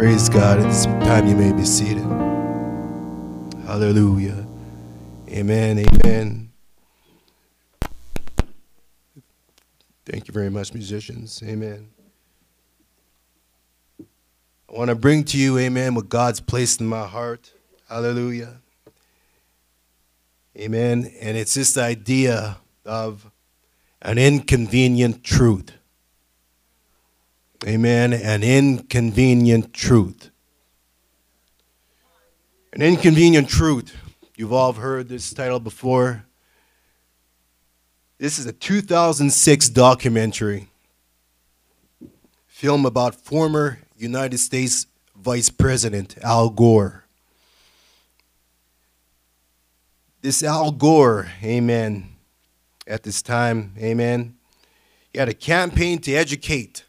Praise God. At this time, you may be seated. Hallelujah. Amen. Amen. Thank you very much, musicians. Amen. I want to bring to you, amen, what God's placed in my heart. Hallelujah. Amen. And it's this idea of an inconvenient truth. Amen. An inconvenient truth. An inconvenient truth. You've all heard this title before. This is a 2006 documentary film about former United States Vice President Al Gore. This Al Gore, amen, at this time, amen, he had a campaign to educate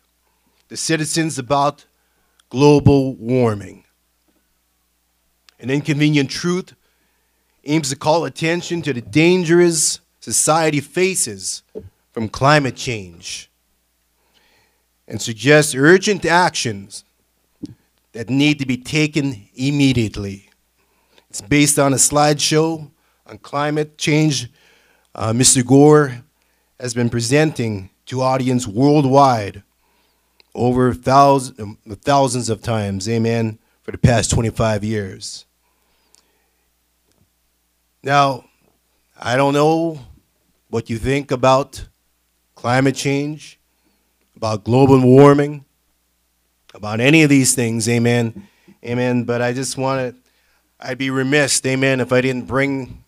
the citizens about global warming. An inconvenient truth aims to call attention to the dangers society faces from climate change and suggests urgent actions that need to be taken immediately. It's based on a slideshow on climate change uh, Mr. Gore has been presenting to audience worldwide over thousands, thousands of times, amen, for the past 25 years. Now, I don't know what you think about climate change, about global warming, about any of these things, amen, amen, but I just want to, I'd be remiss, amen, if I didn't bring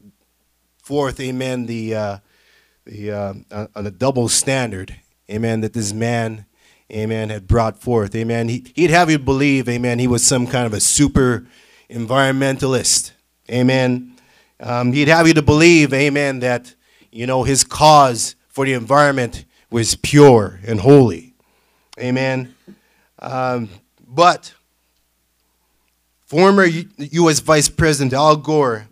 forth, amen, the, uh, the, uh, on a double standard, amen, that this man, amen, had brought forth. Amen. He, he'd have you believe, amen, he was some kind of a super environmentalist. Amen. Um, he'd have you to believe, amen, that, you know, his cause for the environment was pure and holy. Amen. Um, but former U- U.S. Vice President Al Gore,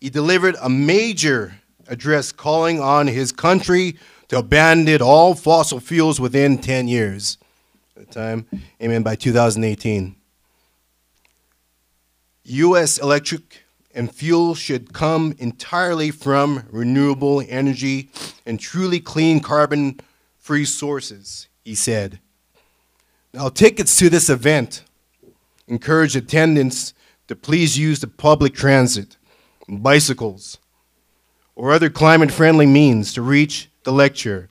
he delivered a major address calling on his country to abandon all fossil fuels within 10 years. At the time, amen, by 2018. U.S. electric and fuel should come entirely from renewable energy and truly clean carbon free sources, he said. Now, tickets to this event encourage attendants to please use the public transit, bicycles, or other climate friendly means to reach the lecture.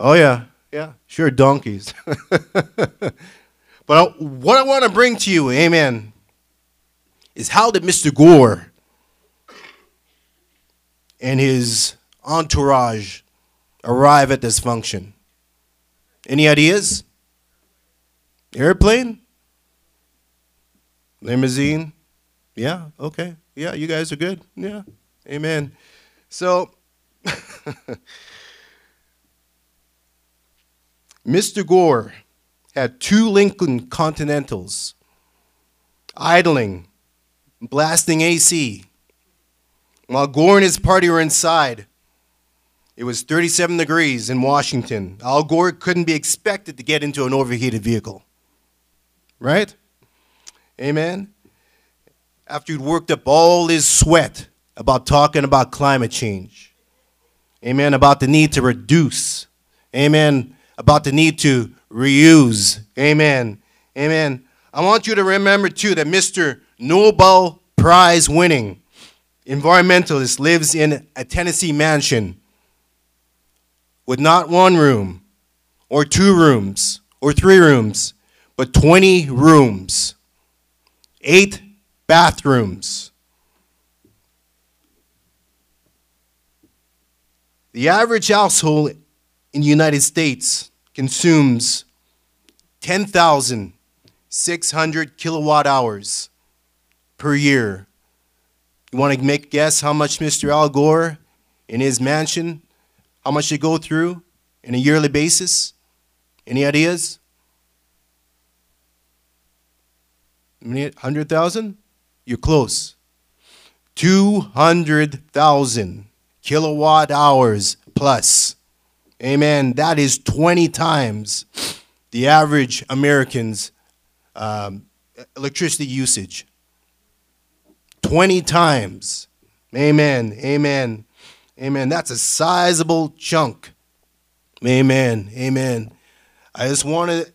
Oh, yeah, yeah, sure, donkeys. but what I want to bring to you, amen, is how did Mr. Gore and his entourage arrive at this function? Any ideas? Airplane? Limousine? Yeah, okay. Yeah, you guys are good. Yeah, amen. So, Mr. Gore had two Lincoln Continentals idling, blasting AC. While Gore and his party were inside, it was 37 degrees in Washington. Al Gore couldn't be expected to get into an overheated vehicle. Right? Amen? After he'd worked up all his sweat about talking about climate change. Amen. About the need to reduce. Amen. About the need to reuse. Amen. Amen. I want you to remember, too, that Mr. Nobel Prize winning environmentalist lives in a Tennessee mansion with not one room or two rooms or three rooms, but 20 rooms, eight bathrooms. The average household in the United States consumes 10,600 kilowatt hours per year. You want to make guess how much Mr. Al Gore in his mansion, how much they go through in a yearly basis? Any ideas? 100,000? You're close. 200,000 kilowatt hours plus. Amen. That is 20 times the average American's um, electricity usage. 20 times. Amen. Amen. Amen. That's a sizable chunk. Amen. Amen. I just want to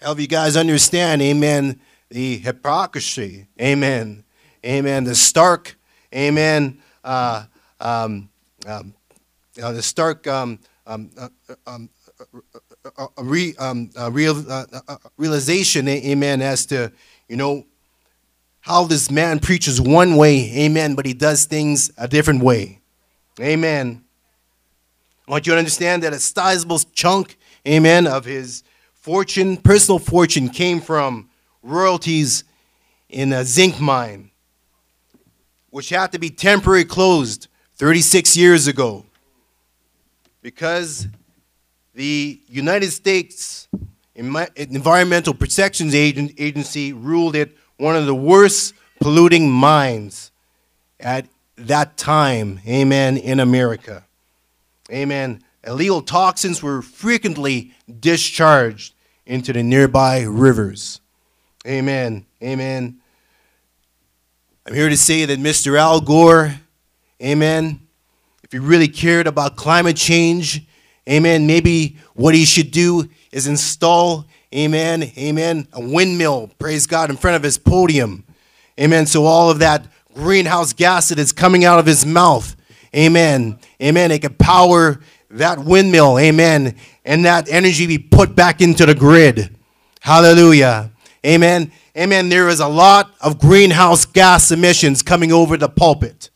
help you guys understand, amen, the hypocrisy. Amen. Amen. The stark, amen, uh, Um um, um, um, uh, the stark re, real, realization, amen, as to, you know, how this man preaches one way, amen, but he does things a different way. Amen. I want you to understand that a sizable chunk, amen, of his fortune, personal fortune, came from royalties in a zinc mine, which had to be temporarily closed 36 years ago because the United States Environmental Protection Agency ruled it one of the worst polluting mines at that time, amen, in America. Amen. Illegal toxins were frequently discharged into the nearby rivers. Amen. Amen. I'm here to say that Mr. Al Gore, amen, if he really cared about climate change, amen, maybe what he should do is install Amen. Amen. A windmill, praise God, in front of his podium. Amen. So all of that greenhouse gas that is coming out of his mouth, amen. Amen. It could power that windmill, amen. And that energy be put back into the grid. Hallelujah. Amen. Amen. There is a lot of greenhouse gas emissions coming over the pulpit.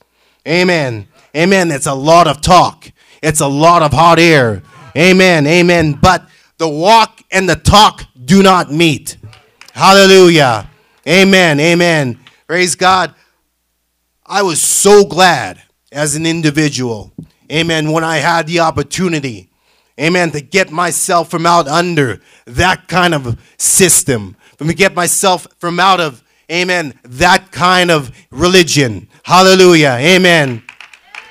Amen. Amen. It's a lot of talk. It's a lot of hot air. Amen. Amen. But the walk and the talk do not meet. Hallelujah. Amen. Amen. Praise God. I was so glad as an individual. Amen. When I had the opportunity. Amen. To get myself from out under that kind of system. From to get myself from out of, amen, that kind of religion. Hallelujah. Amen.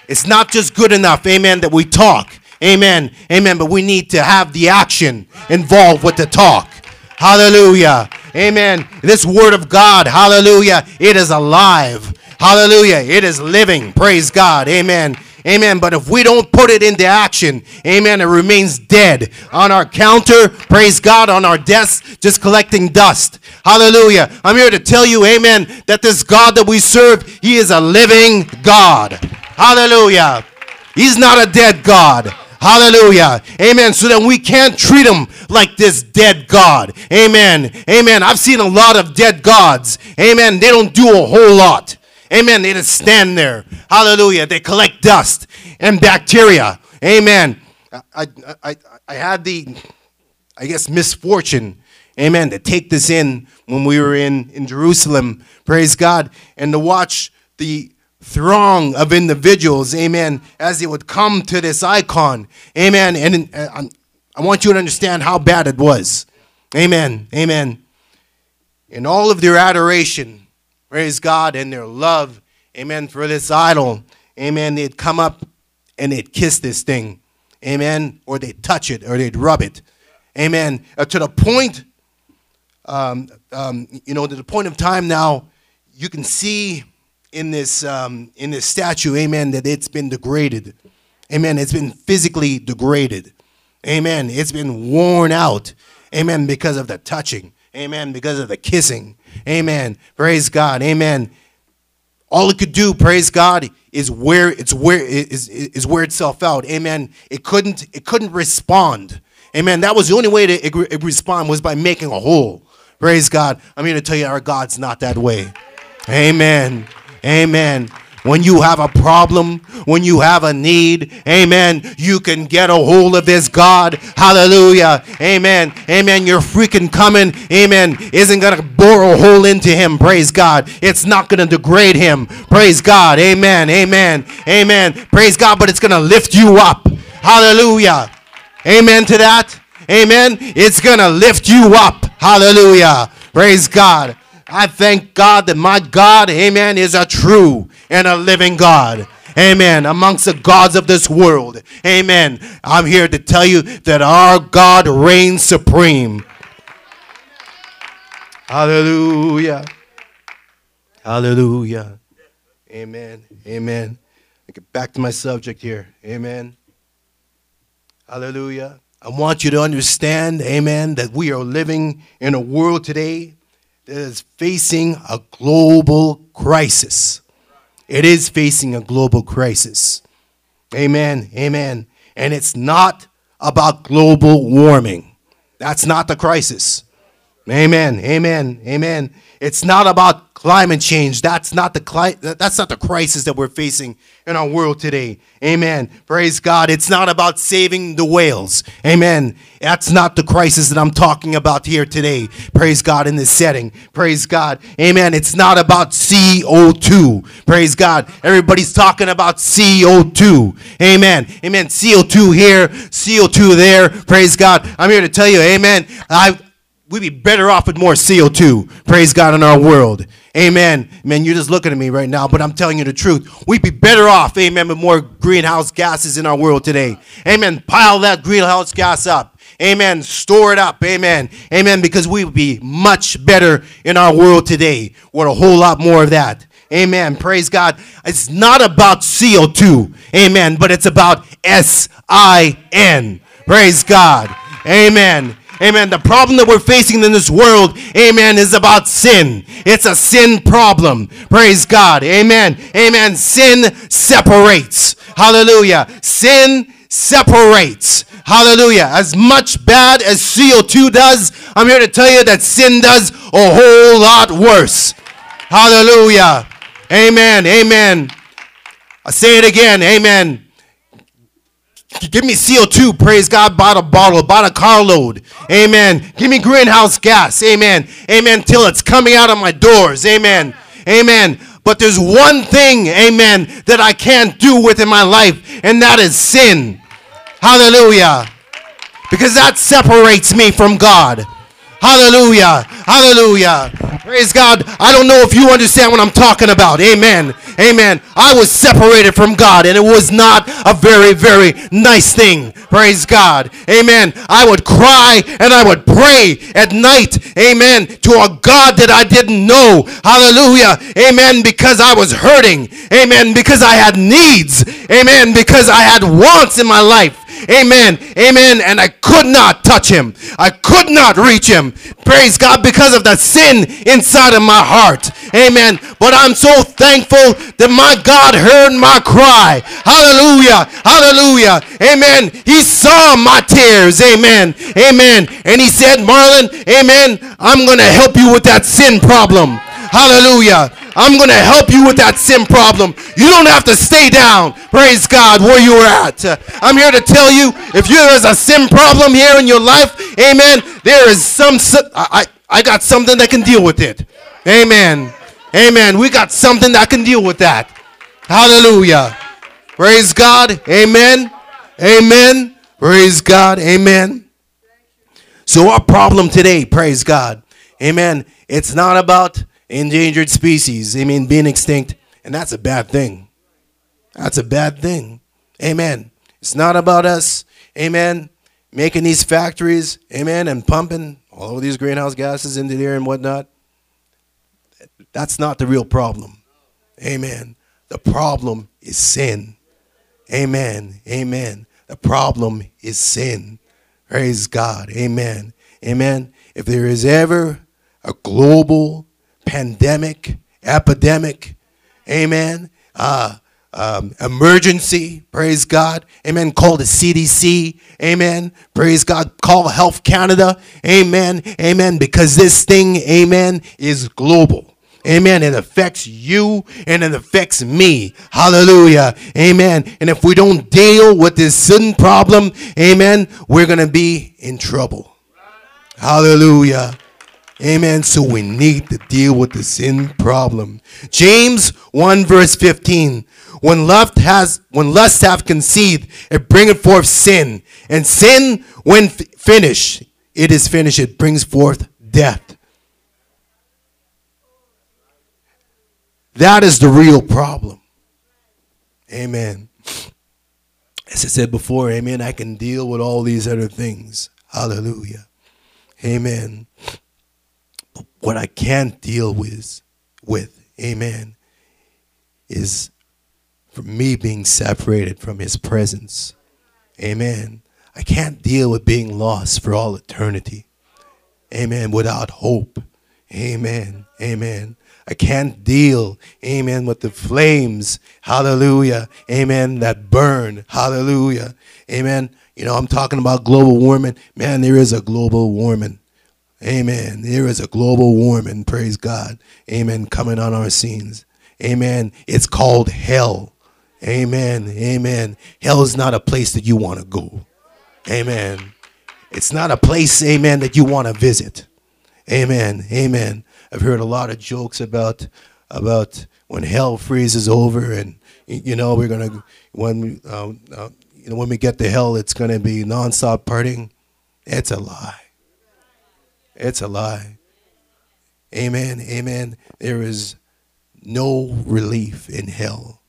It's not just good enough, amen, that we talk. Amen. Amen. But we need to have the action involved with the talk. Hallelujah. Amen. This word of God, hallelujah, it is alive. Hallelujah. It is living. Praise God. Amen. Amen. But if we don't put it into action, amen, it remains dead on our counter. Praise God. On our desk, just collecting dust. Hallelujah. I'm here to tell you, amen, that this God that we serve, he is a living God. Hallelujah. He's not a dead God. Hallelujah. Amen. So that we can't treat him like this dead God. Amen. Amen. I've seen a lot of dead gods. Amen. They don't do a whole lot. Amen. They just stand there. Hallelujah. They collect dust and bacteria. Amen. I, I, I had the, I guess, misfortune, amen, to take this in when we were in, in Jerusalem, praise God, and to watch the throng of individuals, amen, as they would come to this icon, amen. And uh, I want you to understand how bad it was, amen, amen. In all of their adoration, praise God, and their love, amen, for this idol, amen, they'd come up and they'd kiss this thing, amen, or they'd touch it or they'd rub it, amen, uh, to the point, um, um, you know, to the point of time now, you can see in this um, in this statue, amen, that it's been degraded. Amen. It's been physically degraded. Amen. It's been worn out. Amen. Because of the touching. Amen. Because of the kissing. Amen. Praise God. Amen. All it could do, praise God, is where it's where is is wear itself out. Amen. It couldn't it couldn't respond. Amen. That was the only way to it, respond was by making a hole. Praise God. I'm here to tell you our God's not that way. Amen. Amen. When you have a problem, when you have a need, amen, you can get a hold of this God. Hallelujah. Amen. Amen. Your freaking coming, amen, isn't going to bore a hole into him. Praise God. It's not going to degrade him. Praise God. Amen. Amen. Amen. Praise God, but it's going to lift you up. Hallelujah. Amen to that. Amen. It's going to lift you up. Hallelujah. Praise God. I thank God that my God, amen, is a true and a living God. Amen. Amongst the gods of this world. Amen. I'm here to tell you that our God reigns supreme. Hallelujah. Hallelujah. Amen. Amen. I get back to my subject here. Amen. Hallelujah. I want you to understand, amen, that we are living in a world today that is facing a global crisis. It is facing a global crisis. Amen. Amen. And it's not about global warming. That's not the crisis. Amen. Amen. Amen. It's not about climate change. That's not the cli- that's not the crisis that we're facing in our world today. Amen. Praise God. It's not about saving the whales. Amen. That's not the crisis that I'm talking about here today. Praise God in this setting. Praise God. Amen. It's not about CO2. Praise God. Everybody's talking about CO2. Amen. Amen. CO2 here, CO2 there. Praise God. I'm here to tell you, amen. I we'd be better off with more CO2. Praise God in our world. Amen. Man, you're just looking at me right now, but I'm telling you the truth. We'd be better off, amen, with more greenhouse gases in our world today. Amen. Pile that greenhouse gas up. Amen. Store it up. Amen. Amen. Because we would be much better in our world today with a whole lot more of that. Amen. Praise God. It's not about CO2. Amen. But it's about S I N. Praise God. Amen. Amen. The problem that we're facing in this world, amen, is about sin. It's a sin problem. Praise God. Amen. Amen. Sin separates. Hallelujah. Sin separates. Hallelujah. As much bad as CO2 does, I'm here to tell you that sin does a whole lot worse. Hallelujah. Amen. Amen. I say it again. Amen. Give me CO2, praise God, bought a bottle, bought a carload. Amen. Give me greenhouse gas. Amen. Amen. Till it's coming out of my doors. Amen. Amen. But there's one thing, amen, that I can't do within my life, and that is sin. Hallelujah. Because that separates me from God. Hallelujah. Hallelujah. Praise God. I don't know if you understand what I'm talking about. Amen. Amen. I was separated from God and it was not a very, very nice thing. Praise God. Amen. I would cry and I would pray at night. Amen. To a God that I didn't know. Hallelujah. Amen. Because I was hurting. Amen. Because I had needs. Amen. Because I had wants in my life. Amen. Amen. And I could not touch him. I could not reach him. Praise God because of the sin inside of my heart. Amen. But I'm so thankful that my God heard my cry. Hallelujah. Hallelujah. Amen. He saw my tears. Amen. Amen. And he said, Marlon, amen. I'm going to help you with that sin problem. Hallelujah. I'm going to help you with that sin problem. You don't have to stay down. Praise God where you are at. I'm here to tell you if there's a sin problem here in your life, amen, there is some, I, I got something that can deal with it. Amen. Amen. We got something that can deal with that. Hallelujah. Praise God. Amen. Amen. Praise God. Amen. So our problem today, praise God. Amen. It's not about endangered species, I mean, being extinct. And that's a bad thing. That's a bad thing. Amen. It's not about us, amen, making these factories, amen, and pumping all of these greenhouse gases into the air and whatnot. That's not the real problem. Amen. The problem is sin. Amen. Amen. The problem is sin. Praise God. Amen. Amen. If there is ever a global pandemic, epidemic, amen, uh, um, emergency, praise God, amen. Call the CDC, amen. Praise God. Call Health Canada, amen, amen. Because this thing, amen, is global. Amen. It affects you and it affects me. Hallelujah. Amen. And if we don't deal with this sin problem, amen, we're going to be in trouble. Hallelujah. Amen. So we need to deal with the sin problem. James 1 verse 15. When lust has when lust have conceived, it bringeth forth sin. And sin, when f- finished, it is finished, it brings forth death. That is the real problem. Amen. As I said before, amen, I can deal with all these other things. Hallelujah. Amen. What I can't deal with, with, amen, is for me being separated from his presence. Amen. I can't deal with being lost for all eternity. Amen. Without hope. Amen. Amen. I can't deal, amen, with the flames, hallelujah, amen, that burn, hallelujah, amen. You know, I'm talking about global warming. Man, there is a global warming. Amen. There is a global warming, praise God, amen, coming on our scenes. Amen. It's called hell. Amen. Amen. Hell is not a place that you want to go. Amen. It's not a place, amen, that you want to visit. Amen. Amen. I've heard a lot of jokes about about when hell freezes over, and you know we're gonna when uh, uh, you know when we get to hell, it's gonna be nonstop partying. It's a lie. It's a lie. Amen. Amen. There is no relief in hell.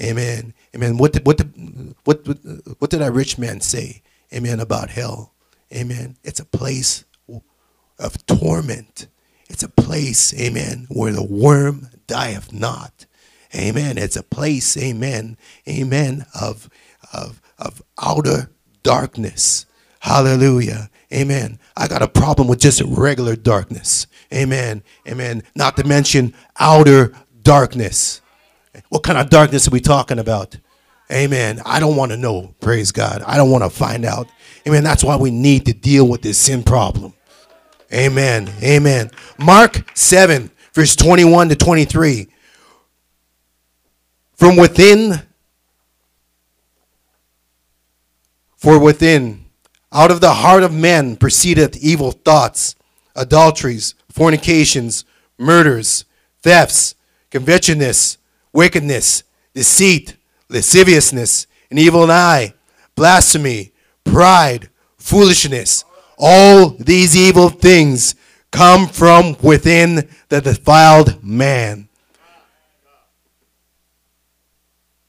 Amen. Amen. What did, what did, what what did that rich man say? Amen. About hell. Amen. It's a place of torment. It's a place, amen, where the worm dieth not. Amen. It's a place, amen, amen, of, of, of outer darkness. Hallelujah. Amen. I got a problem with just regular darkness. Amen. Amen. Not to mention outer darkness. What kind of darkness are we talking about? Amen. I don't want to know. Praise God. I don't want to find out. Amen. That's why we need to deal with this sin problem. Amen. Amen. Mark 7, verse 21 to 23. From within, for within, out of the heart of men proceedeth evil thoughts, adulteries, fornications, murders, thefts, covetousness, wickedness, deceit, lasciviousness, an evil eye, blasphemy, pride, foolishness. All these evil things come from within the defiled man.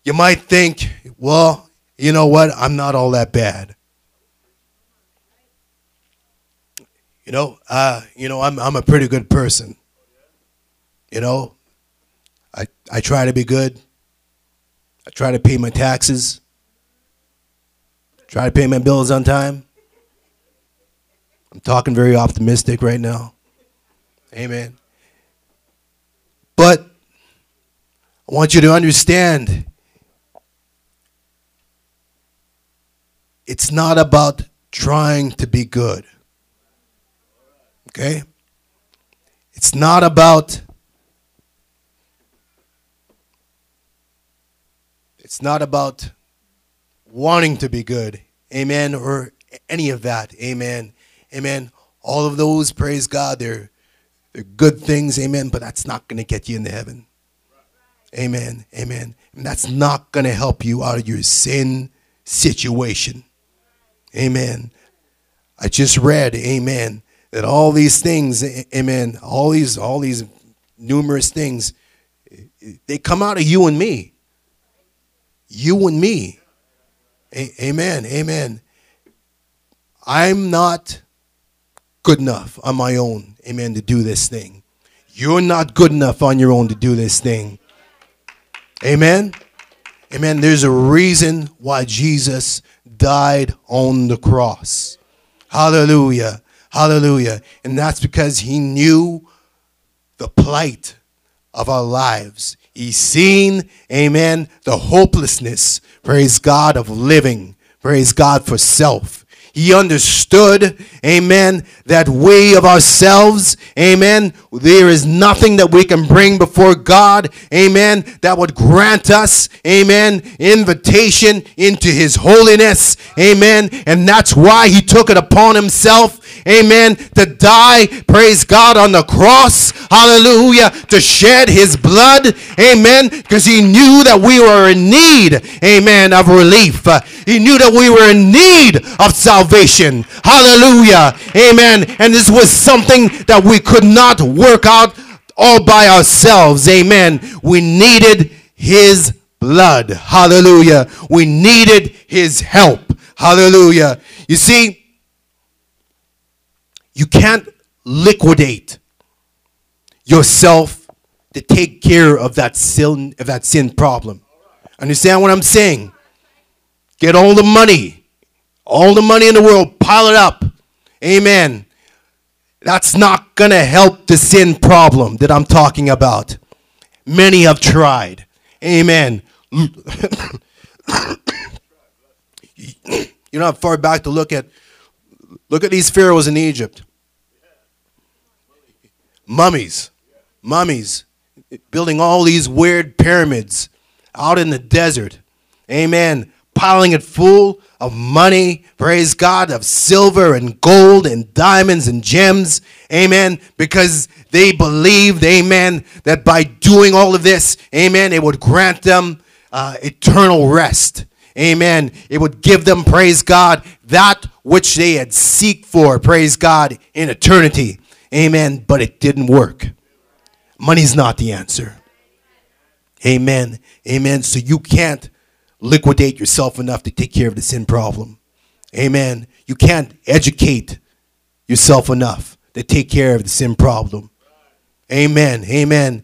You might think, well, you know what? I'm not all that bad. You know, uh, you know, I'm I'm a pretty good person. You know, I I try to be good. I try to pay my taxes. Try to pay my bills on time. I'm talking very optimistic right now. Amen. But I want you to understand it's not about trying to be good. Okay? It's not about it's not about wanting to be good. Amen or any of that. Amen. Amen. All of those, praise God, they're, they're good things. Amen. But that's not going to get you into heaven. Amen. Amen. And that's not going to help you out of your sin situation. Amen. I just read, amen, that all these things, amen, all these, all these numerous things, they come out of you and me. You and me. A- amen. Amen. I'm not good enough on my own, amen, to do this thing. You're not good enough on your own to do this thing. Amen. Amen. There's a reason why Jesus died on the cross. Hallelujah. Hallelujah. And that's because he knew the plight of our lives. He's seen, amen, the hopelessness, praise God, of living. Praise God for self. He understood, amen, that we of ourselves, amen, there is nothing that we can bring before God, amen, that would grant us, amen, invitation into his holiness, amen. And that's why he took it upon himself, amen, to die, praise God, on the cross, hallelujah, to shed his blood, amen, because he knew that we were in need, amen, of relief. He knew that we were in need of salvation. Hallelujah. Amen. And this was something that we could not work out all by ourselves. Amen. We needed his blood. Hallelujah. We needed his help. Hallelujah. You see, you can't liquidate yourself to take care of that sin of that sin problem. Understand what I'm saying? Get all the money, all the money in the world, pile it up. Amen. That's not going to help the sin problem that I'm talking about. Many have tried. Amen. you know how far back to look at look at these pharaohs in Egypt. Mummies. Mummies building all these weird pyramids out in the desert. Amen. Piling it full of money, praise God, of silver and gold and diamonds and gems. Amen. Because they believed, amen, that by doing all of this, amen, it would grant them uh, eternal rest. Amen. It would give them, praise God, that which they had seek for, praise God, in eternity. Amen. But it didn't work. Money's not the answer. Amen. Amen. So you can't liquidate yourself enough to take care of the sin problem. Amen. You can't educate yourself enough to take care of the sin problem. Amen. Amen.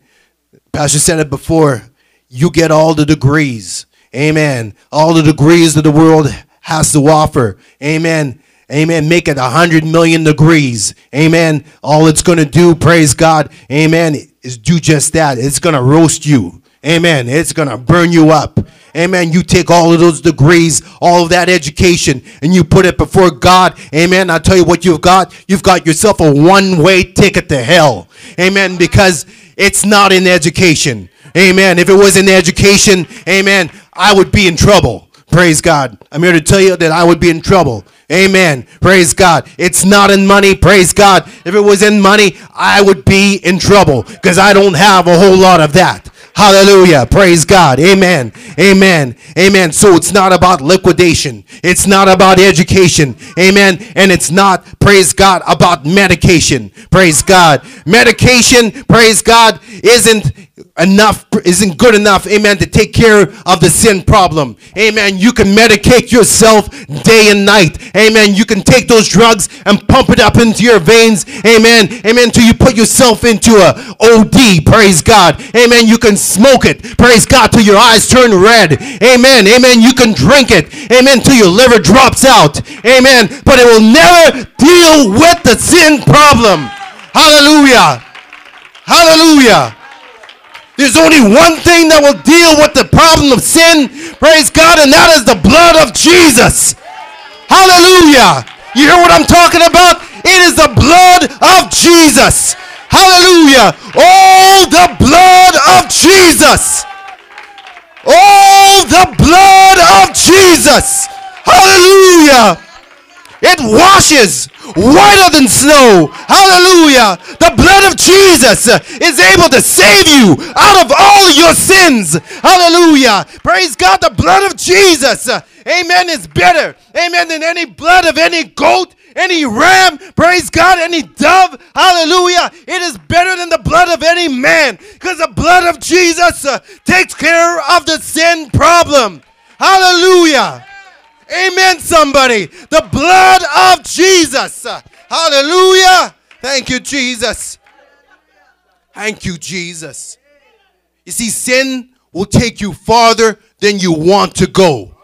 Pastor said it before. You get all the degrees. Amen. All the degrees that the world has to offer. Amen. Amen. Make it a hundred million degrees. Amen. All it's going to do, praise God. Amen. Is do just that. It's going to roast you. Amen. It's going to burn you up. Amen. You take all of those degrees, all of that education, and you put it before God. Amen. I'll tell you what you've got. You've got yourself a one way ticket to hell. Amen. Because it's not in education. Amen. If it was in education, amen, I would be in trouble. Praise God. I'm here to tell you that I would be in trouble. Amen. Praise God. It's not in money. Praise God. If it was in money, I would be in trouble because I don't have a whole lot of that. Hallelujah. Praise God. Amen. Amen. Amen. So it's not about liquidation. It's not about education. Amen. And it's not, praise God, about medication. Praise God. Medication, praise God, isn't enough isn't good enough amen to take care of the sin problem. Amen you can medicate yourself day and night. Amen you can take those drugs and pump it up into your veins. Amen amen until you put yourself into a od praise god. Amen you can smoke it praise god till your eyes turn red. Amen amen you can drink it. Amen till your liver drops out. Amen but it will never deal with the sin problem. Hallelujah. Hallelujah there's only one thing that will deal with the problem of sin, praise God, and that is the blood of Jesus. Hallelujah. You hear what I'm talking about? It is the blood of Jesus. Hallelujah. Oh, the blood of Jesus. Oh, the blood of Jesus. Hallelujah. It washes whiter than snow. Hallelujah. The blood of Jesus is able to save you out of all your sins. Hallelujah. Praise God. The blood of Jesus, amen, is better, amen, than any blood of any goat, any ram, praise God, any dove, hallelujah. It is better than the blood of any man because the blood of Jesus uh, takes care of the sin problem. Hallelujah. Amen, somebody. The blood of Jesus. Hallelujah. Thank you, Jesus. Thank you, Jesus. You see, sin will take you farther than you want to go.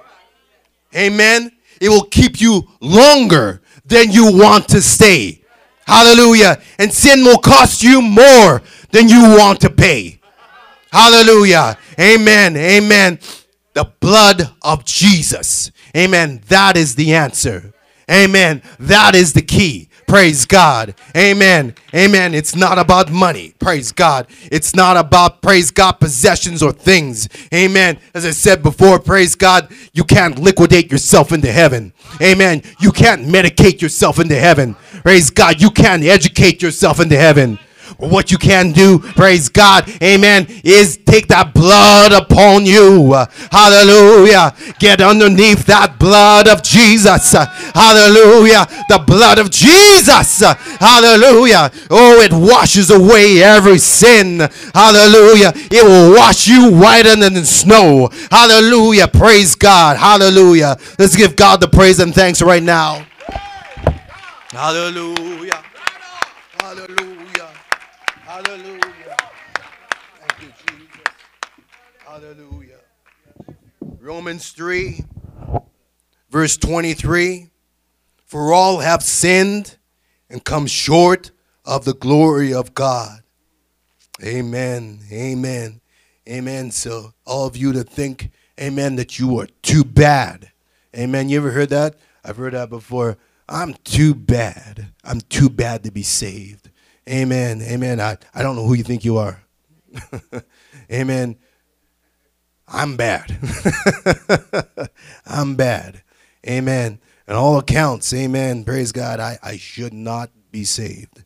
Amen. It will keep you longer than you want to stay. Hallelujah. And sin will cost you more than you want to pay. Hallelujah. Amen. Amen. The blood of Jesus. Amen. That is the answer. Amen. That is the key. Praise God. Amen. Amen. It's not about money. Praise God. It's not about, praise God, possessions or things. Amen. As I said before, praise God, you can't liquidate yourself into heaven. Amen. You can't medicate yourself into heaven. Praise God. You can't educate yourself into heaven. What you can do, praise God, amen, is take that blood upon you. Hallelujah. Get underneath that blood of Jesus. Hallelujah. The blood of Jesus. Hallelujah. Oh, it washes away every sin. Hallelujah. It will wash you whiter than the snow. Hallelujah. Praise God. Hallelujah. Let's give God the praise and thanks right now. Hallelujah. Hallelujah. Hallelujah. Thank you, Jesus. Hallelujah. Romans 3, verse 23 For all have sinned and come short of the glory of God. Amen. Amen. Amen. So, all of you to think, amen, that you are too bad. Amen. You ever heard that? I've heard that before. I'm too bad. I'm too bad to be saved. Amen. Amen. I, I don't know who you think you are. Amen. I'm bad. I'm bad. Amen. And all accounts, amen. Praise God. I, I should not be saved.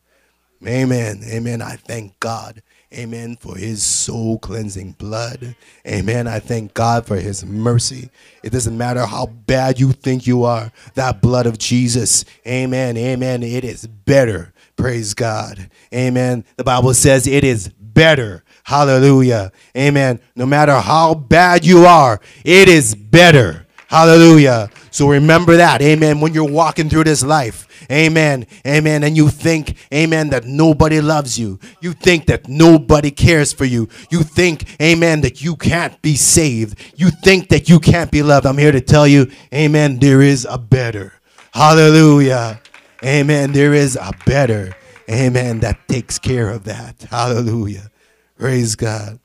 Amen. Amen. I thank God. Amen. For his soul cleansing blood. Amen. I thank God for his mercy. It doesn't matter how bad you think you are, that blood of Jesus. Amen. Amen. It is better. Praise God. Amen. The Bible says it is better. Hallelujah. Amen. No matter how bad you are, it is better. Hallelujah. So remember that. Amen. When you're walking through this life. Amen. Amen. And you think, amen, that nobody loves you. You think that nobody cares for you. You think, amen, that you can't be saved. You think that you can't be loved. I'm here to tell you, amen, there is a better. Hallelujah. Amen. There is a better. Amen. That takes care of that. Hallelujah. Praise God.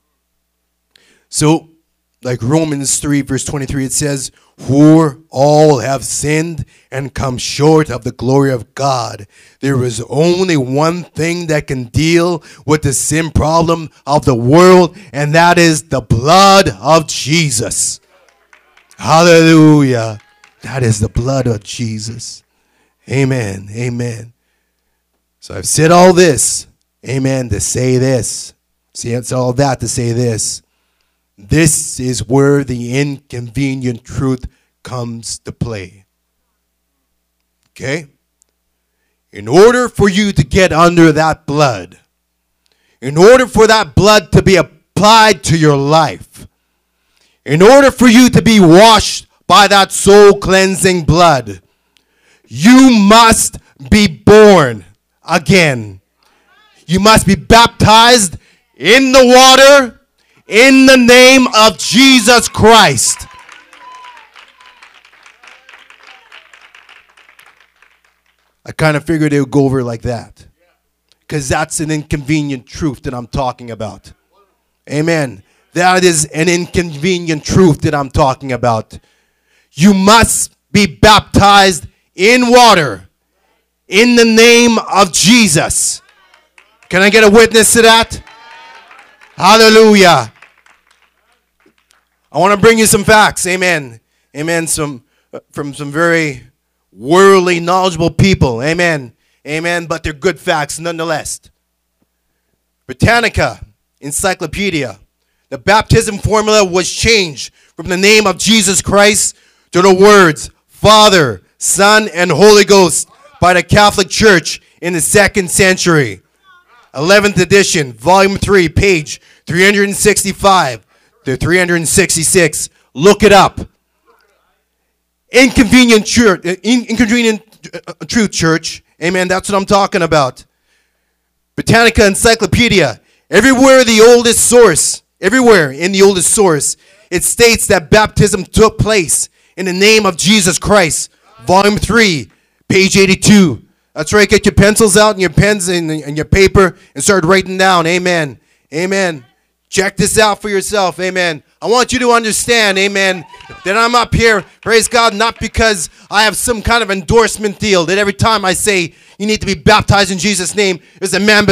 So, like Romans 3, verse 23, it says, For all have sinned and come short of the glory of God. There is only one thing that can deal with the sin problem of the world, and that is the blood of Jesus. Hallelujah. That is the blood of Jesus. Amen. Amen. So I've said all this, amen, to say this. See, it's all that to say this. This is where the inconvenient truth comes to play. Okay? In order for you to get under that blood, in order for that blood to be applied to your life, in order for you to be washed by that soul cleansing blood, you must be born again. You must be baptized in the water in the name of Jesus Christ. I kind of figured it would go over like that. Because that's an inconvenient truth that I'm talking about. Amen. That is an inconvenient truth that I'm talking about. You must be baptized in water in the name of Jesus. Can I get a witness to that? Hallelujah. I want to bring you some facts. Amen. Amen. Some uh, from some very worldly knowledgeable people. Amen. Amen. But they're good facts nonetheless. Britannica Encyclopedia. The baptism formula was changed from the name of Jesus Christ to the words Father, Son, and Holy Ghost by the Catholic Church in the second century. 11th edition, volume 3, page 365 to 366. Look it up. Inconvenient church, uh, inconvenient uh, truth church. Amen. That's what I'm talking about. Britannica Encyclopedia. Everywhere the oldest source, everywhere in the oldest source, it states that baptism took place in the name of Jesus Christ. Volume 3, page 82. That's right. Get your pencils out and your pens and, and your paper and start writing down. Amen. Amen. Check this out for yourself. Amen. I want you to understand, amen, that I'm up here, praise God, not because I have some kind of endorsement deal that every time I say you need to be baptized in Jesus' name, there's a man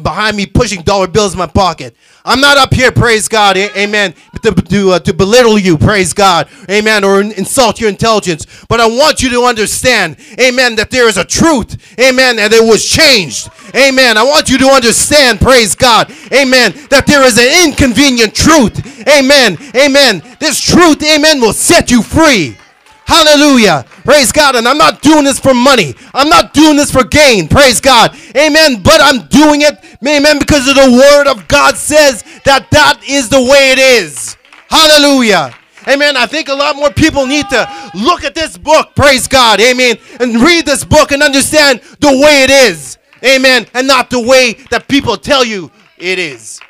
behind me pushing dollar bills in my pocket. I'm not up here, praise God, amen, to, to, uh, to belittle you, praise God, amen, or insult your intelligence. But I want you to understand, amen, that there is a truth, amen, and it was changed, amen. I want you to understand, praise God, amen, that there is an inconvenient truth, amen, amen. This truth, amen, will set you free. Hallelujah. Praise God. And I'm not doing this for money. I'm not doing this for gain. Praise God. Amen. But I'm doing it, amen, because of the word of God says that that is the way it is. Hallelujah. Amen. I think a lot more people need to look at this book, praise God, amen, and read this book and understand the way it is, amen, and not the way that people tell you it is.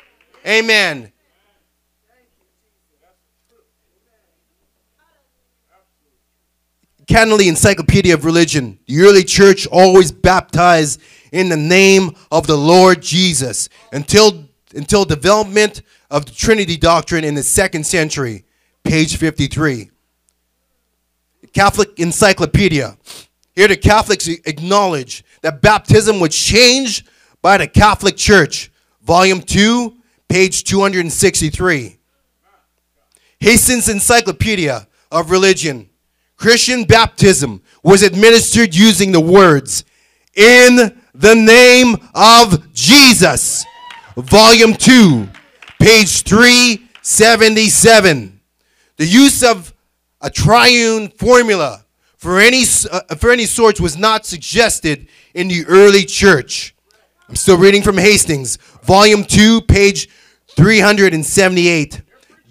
Amen. Canney Encyclopedia of Religion. The early church always baptized in the name of the Lord Jesus until, until development of the Trinity doctrine in the second century. Page 53. Catholic Encyclopedia. Here the Catholics acknowledge that baptism was changed by the Catholic Church. Volume 2, page 263. Hastings Encyclopedia of Religion. Christian baptism was administered using the words, in the name of Jesus. Volume 2, page 377. The use of a triune formula for any, uh, for any sort was not suggested in the early church. I'm still reading from Hastings, volume 2, page 378.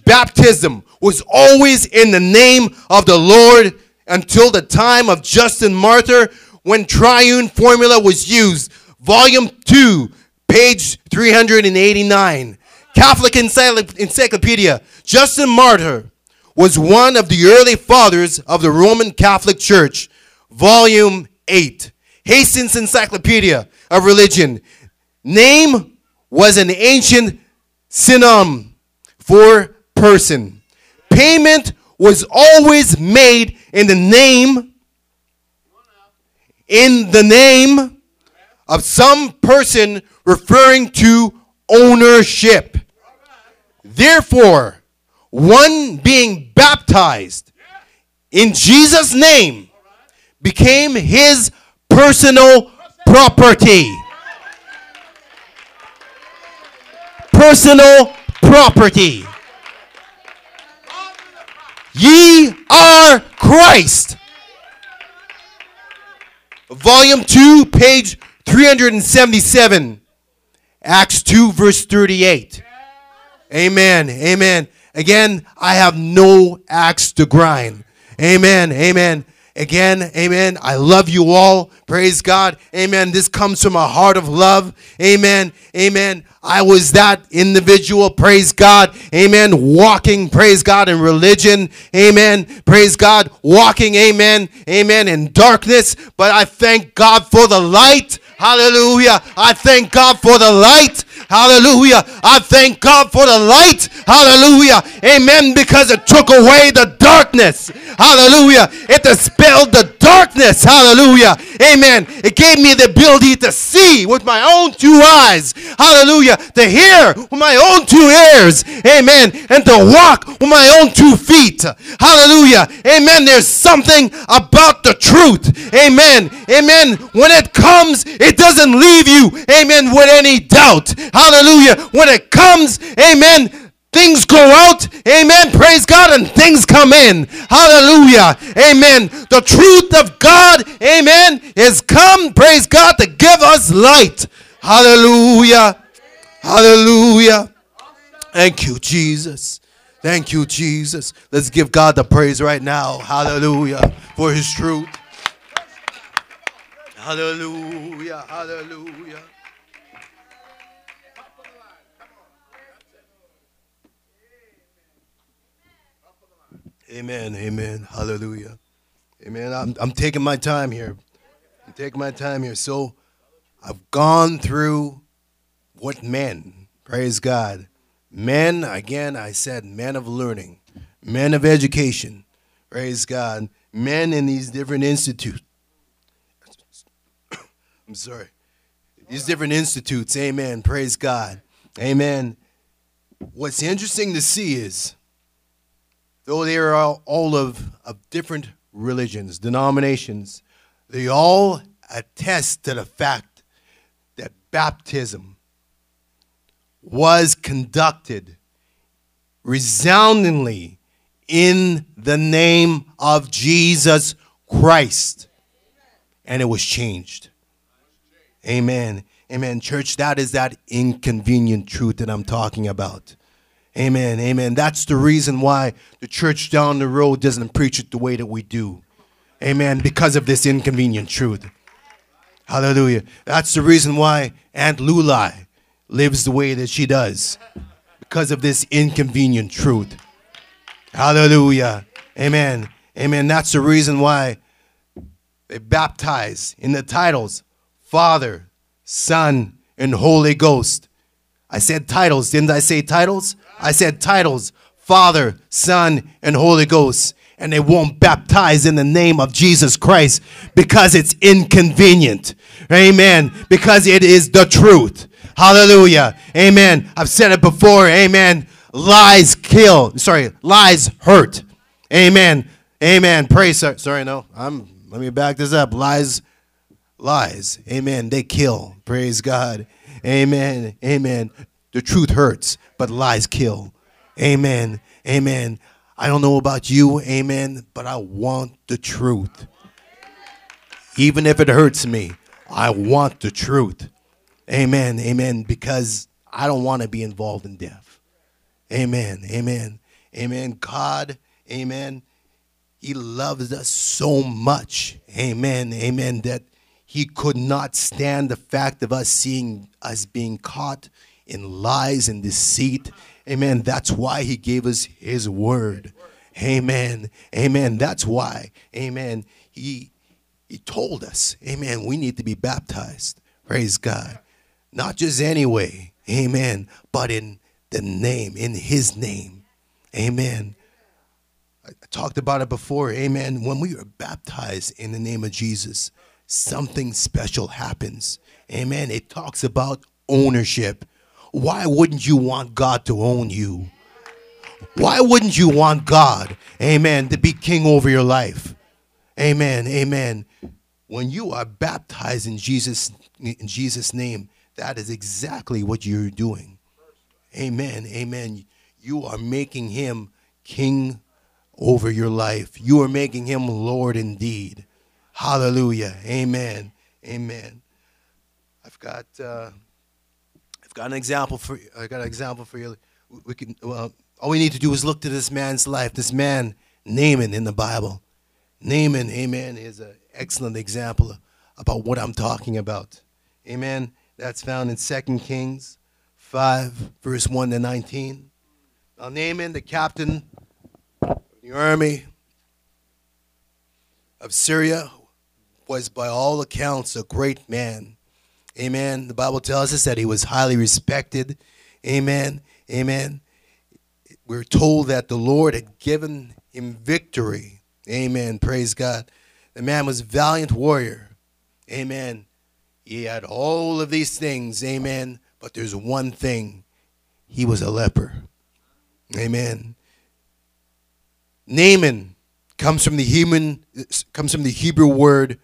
Baptism was always in the name of the Lord until the time of Justin Martyr when triune formula was used. Volume 2, page 389. Catholic Encyclopedia. Justin Martyr was one of the early fathers of the Roman Catholic Church. Volume 8. Hastings Encyclopedia of Religion. Name was an ancient synonym for person. Payment was always made in the name in the name of some person referring to ownership. Therefore, one being baptized in Jesus' name became his personal property. Personal property. Ye are Christ. Volume 2, page 377. Acts 2, verse 38. Amen. Amen. Again, I have no axe to grind. Amen. Amen. Again, amen. I love you all. Praise God. Amen. This comes from a heart of love. Amen. Amen. I was that individual. Praise God. Amen. Walking, praise God, in religion. Amen. Praise God. Walking, amen. Amen. In darkness. But I thank God for the light. Hallelujah. I thank God for the light. Hallelujah. I thank God for the light. Hallelujah. Amen. Because it took away the darkness. Hallelujah. It dispelled the darkness. Hallelujah. Amen. It gave me the ability to see with my own two eyes. Hallelujah. To hear with my own two ears. Amen. And to walk with my own two feet. Hallelujah. Amen. There's something about the truth. Amen. Amen. When it comes, it doesn't leave you. Amen. With any doubt. Hallelujah. When it comes, amen, things go out, amen, praise God, and things come in. Hallelujah. Amen. The truth of God, amen, is come, praise God, to give us light. Hallelujah. Hallelujah. Thank you, Jesus. Thank you, Jesus. Let's give God the praise right now. Hallelujah. For his truth. Hallelujah. Hallelujah. Amen. Amen. Hallelujah. Amen. I'm, I'm taking my time here. I'm taking my time here. So I've gone through what men, praise God, Men, again, I said men of learning, men of education, praise God, men in these different institutes. I'm sorry. These different institutes, amen, praise God, amen. What's interesting to see is, though they are all, of, of different religions, denominations, they all attest to the fact that baptism was conducted resoundingly in the name of Jesus Christ. And it was changed. Amen. Amen. Church, that is that inconvenient truth that I'm talking about. Amen. Amen. That's the reason why the church down the road doesn't preach it the way that we do. Amen. Because of this inconvenient truth. Hallelujah. That's the reason why Aunt Lulai lives the way that she does. Because of this inconvenient truth. Hallelujah. Amen. Amen. That's the reason why they baptize in the titles Father, Son, and Holy Ghost. I said titles. Didn't I say titles? I said titles Father, Son, and Holy Ghost. And they won't baptize in the name of Jesus Christ because it's inconvenient. Amen. Because it is the truth. Hallelujah. Amen. I've said it before. Amen. Lies kill. Sorry, lies hurt. Amen. Amen. Praise. Sorry, no. I'm. Let me back this up. Lies, lies. Amen. They kill. Praise God. Amen. Amen. The truth hurts, but lies kill. Amen. Amen. I don't know about you, amen, but I want the truth. Even if it hurts me, I want the truth. Amen. Amen. Because I don't want to be involved in death. Amen. Amen. Amen. God, amen. He loves us so much. Amen. Amen. That he could not stand the fact of us seeing us being caught in lies and deceit. Amen. That's why he gave us his word. Amen. Amen. That's why. Amen. He he told us, Amen, we need to be baptized. Praise God. Not just anyway, Amen, but in the name, in his name. Amen. I talked about it before. Amen. When we are baptized in the name of Jesus, something special happens. Amen. It talks about ownership. Why wouldn't you want God to own you? Why wouldn't you want God, amen, to be king over your life? Amen. Amen. When you are baptized in Jesus in Jesus name, that is exactly what you're doing. Amen. Amen. You are making him king over your life. You are making him Lord indeed. Hallelujah. Amen. Amen. I've got uh, I've got an example for I got an example for you. We can well, all we need to do is look to this man's life. This man Naaman in the Bible. Naaman, amen, is an excellent example about what I'm talking about. Amen. That's found in 2 Kings 5, verse 1 to 19. Now, Naaman, the captain of the army of Syria, was by all accounts a great man. Amen. The Bible tells us that he was highly respected. Amen. Amen. We're told that the Lord had given him victory. Amen. Praise God. The man was a valiant warrior. Amen. He had all of these things. Amen. But there's one thing. He was a leper. Amen. Naaman comes from the human comes from the Hebrew word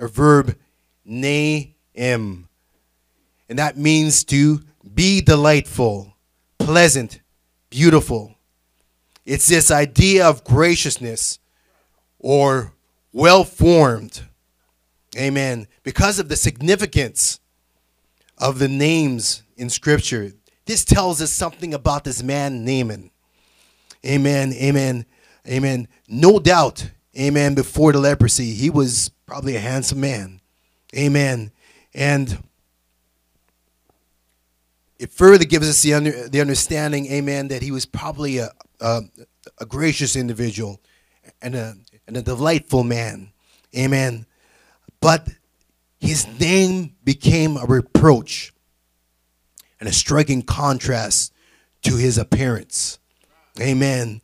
or verb naim. And that means to be delightful, pleasant, beautiful. It's this idea of graciousness or well formed. Amen. Because of the significance of the names in Scripture, this tells us something about this man, Naaman. Amen. Amen. Amen. No doubt, amen, before the leprosy, he was probably a handsome man. Amen. And it further gives us the, under, the understanding, amen, that he was probably a, a, a gracious individual and a, and a delightful man. Amen. But his name became a reproach and a striking contrast to his appearance. Amen.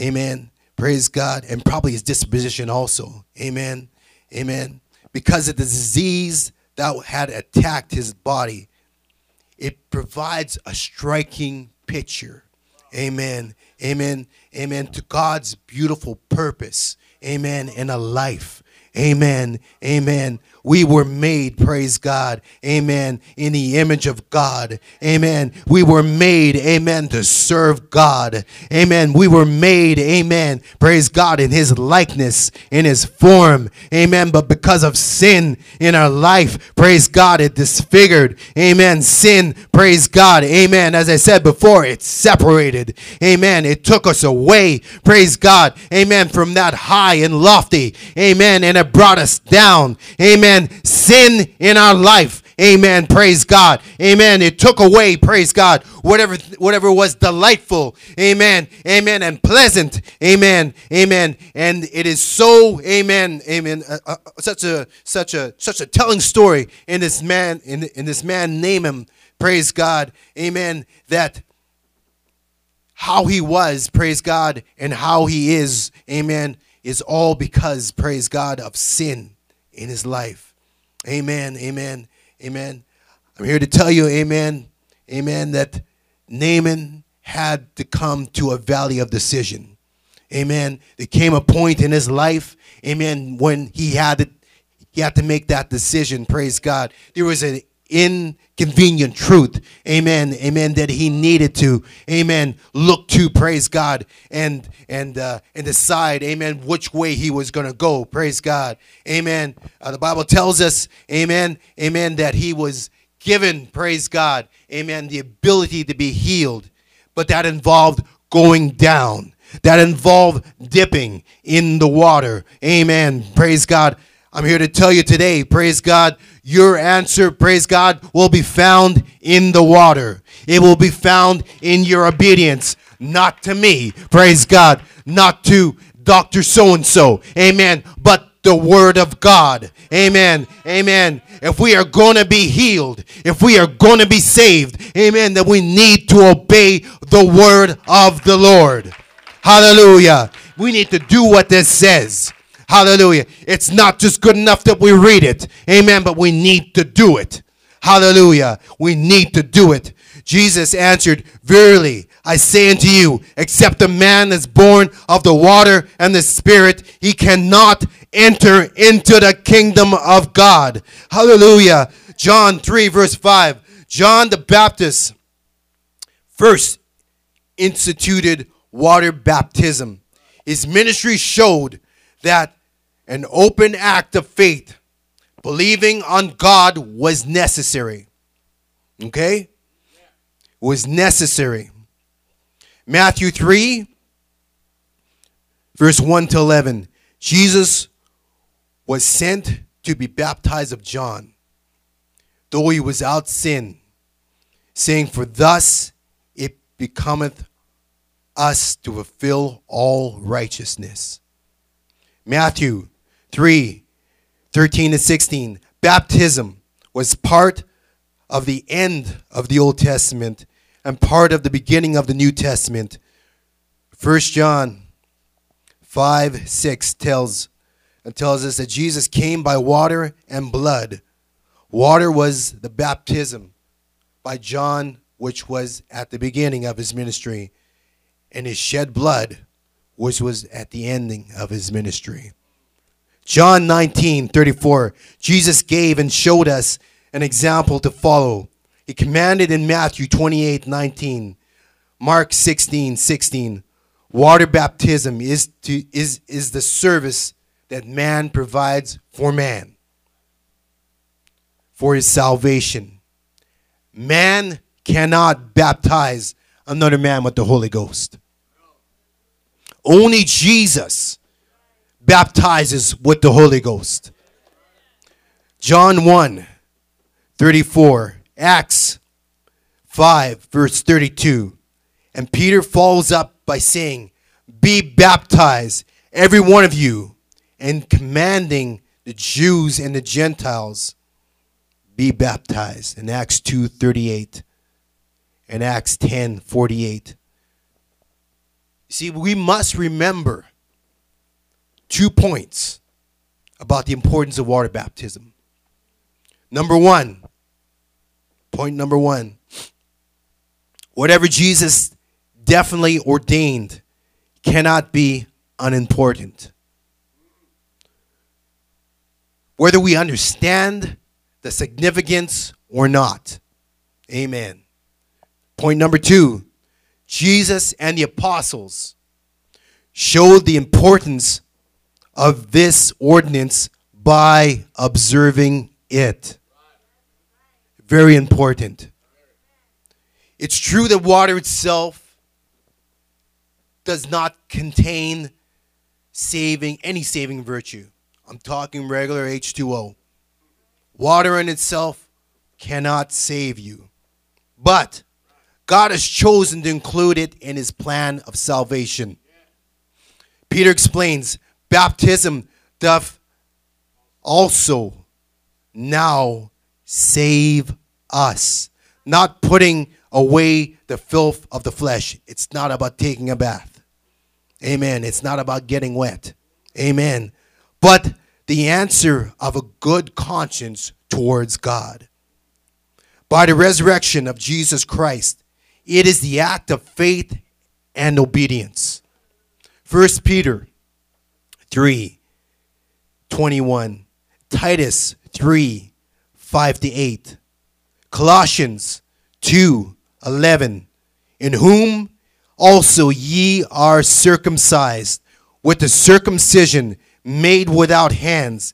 Amen. Praise God. And probably his disposition also. Amen. Amen. Because of the disease that had attacked his body, it provides a striking picture. Amen. Amen. Amen. To God's beautiful purpose. Amen. In a life. Amen. Amen. We were made, praise God, amen, in the image of God, amen. We were made, amen, to serve God, amen. We were made, amen, praise God, in His likeness, in His form, amen. But because of sin in our life, praise God, it disfigured, amen. Sin, praise God, amen. As I said before, it separated, amen. It took us away, praise God, amen, from that high and lofty, amen, and it brought us down, amen sin in our life. Amen. Praise God. Amen. It took away, praise God, whatever whatever was delightful. Amen. Amen. And pleasant. Amen. Amen. And it is so, amen. Amen. Uh, uh, such a such a such a telling story in this man in, in this man Naaman. Praise God. Amen. That how he was, praise God, and how he is, amen, is all because, praise God, of sin in his life. Amen. Amen. Amen. I'm here to tell you, amen. Amen, that Naaman had to come to a valley of decision. Amen. There came a point in his life, amen, when he had to he had to make that decision. Praise God. There was an inconvenient truth, amen, amen, that he needed to, amen, look to, praise God, and and uh, and decide, amen, which way he was going to go, praise God, amen. Uh, the Bible tells us, amen, amen, that he was given, praise God, amen, the ability to be healed, but that involved going down. That involved dipping in the water. Amen. Praise God. I'm here to tell you today, praise God, your answer, praise God, will be found in the water. It will be found in your obedience, not to me, praise God, not to Dr. So and so, amen, but the Word of God, amen, amen. If we are going to be healed, if we are going to be saved, amen, then we need to obey the Word of the Lord. Hallelujah. We need to do what this says. Hallelujah. It's not just good enough that we read it. Amen. But we need to do it. Hallelujah. We need to do it. Jesus answered, Verily, I say unto you, except a man is born of the water and the Spirit, he cannot enter into the kingdom of God. Hallelujah. John 3, verse 5. John the Baptist first instituted water baptism. His ministry showed that an open act of faith, believing on God was necessary. Okay? Was necessary. Matthew 3, verse 1 to 11. Jesus was sent to be baptized of John, though he was out sin, saying, For thus it becometh us to fulfill all righteousness. Matthew 3 13 to 16. Baptism was part of the end of the Old Testament and part of the beginning of the New Testament. 1 John 5 6 tells, and tells us that Jesus came by water and blood. Water was the baptism by John, which was at the beginning of his ministry, and his shed blood, which was at the ending of his ministry. John 19, 34. Jesus gave and showed us an example to follow. He commanded in Matthew 28, 19, Mark 16, 16. Water baptism is, to, is, is the service that man provides for man, for his salvation. Man cannot baptize another man with the Holy Ghost. Only Jesus baptizes with the Holy Ghost. John 1 34, Acts 5, verse 32. And Peter follows up by saying, Be baptized, every one of you, and commanding the Jews and the Gentiles, be baptized. In Acts 2 38. and Acts 10 48. See, we must remember two points about the importance of water baptism. Number one, point number one, whatever Jesus definitely ordained cannot be unimportant. Whether we understand the significance or not. Amen. Point number two Jesus and the apostles showed the importance of this ordinance by observing it. Very important. It's true that water itself does not contain saving any saving virtue. I'm talking regular H2O. Water in itself cannot save you. But God has chosen to include it in his plan of salvation. Peter explains baptism doth also now save us, not putting away the filth of the flesh. It's not about taking a bath. Amen. It's not about getting wet. Amen. But the answer of a good conscience towards God. By the resurrection of Jesus Christ, it is the act of faith and obedience. 1 Peter 3 21, Titus 3 5 to 8, Colossians 2 11, in whom also ye are circumcised with the circumcision made without hands,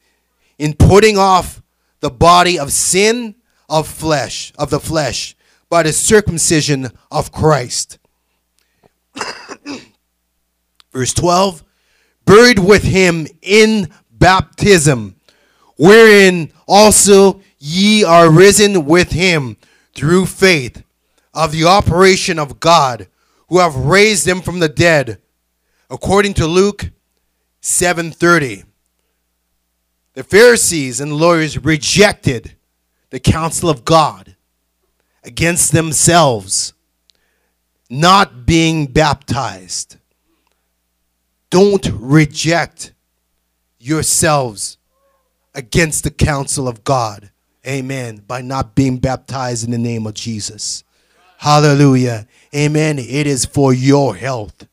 in putting off the body of sin of flesh, of the flesh, by the circumcision of Christ. Verse 12, buried with him in baptism, wherein also ye are risen with him through faith of the operation of God, who have raised him from the dead, according to Luke 7:30. The Pharisees and lawyers rejected the counsel of God against themselves, not being baptized. Don't reject yourselves against the counsel of God. Amen. By not being baptized in the name of Jesus. Hallelujah. Amen. It is for your health,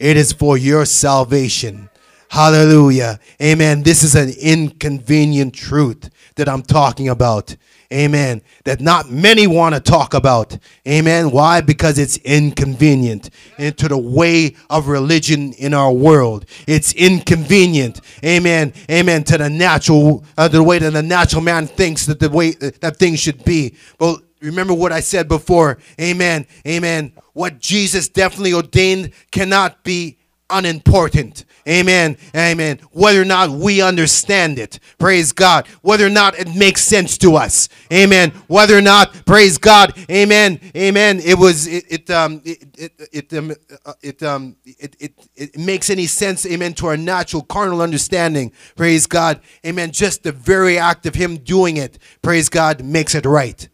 it is for your salvation. Hallelujah. Amen. This is an inconvenient truth that I'm talking about. Amen. That not many want to talk about. Amen. Why? Because it's inconvenient into the way of religion in our world. It's inconvenient. Amen. Amen. To the natural, uh, the way that the natural man thinks that the way that things should be. But remember what I said before. Amen. Amen. What Jesus definitely ordained cannot be unimportant. Amen. Amen. Whether or not we understand it. Praise God. Whether or not it makes sense to us. Amen. Whether or not, praise God. Amen. Amen. It was it, um it it it um, uh, it, um it, it it makes any sense, amen, to our natural carnal understanding. Praise God. Amen. Just the very act of him doing it, praise God, makes it right.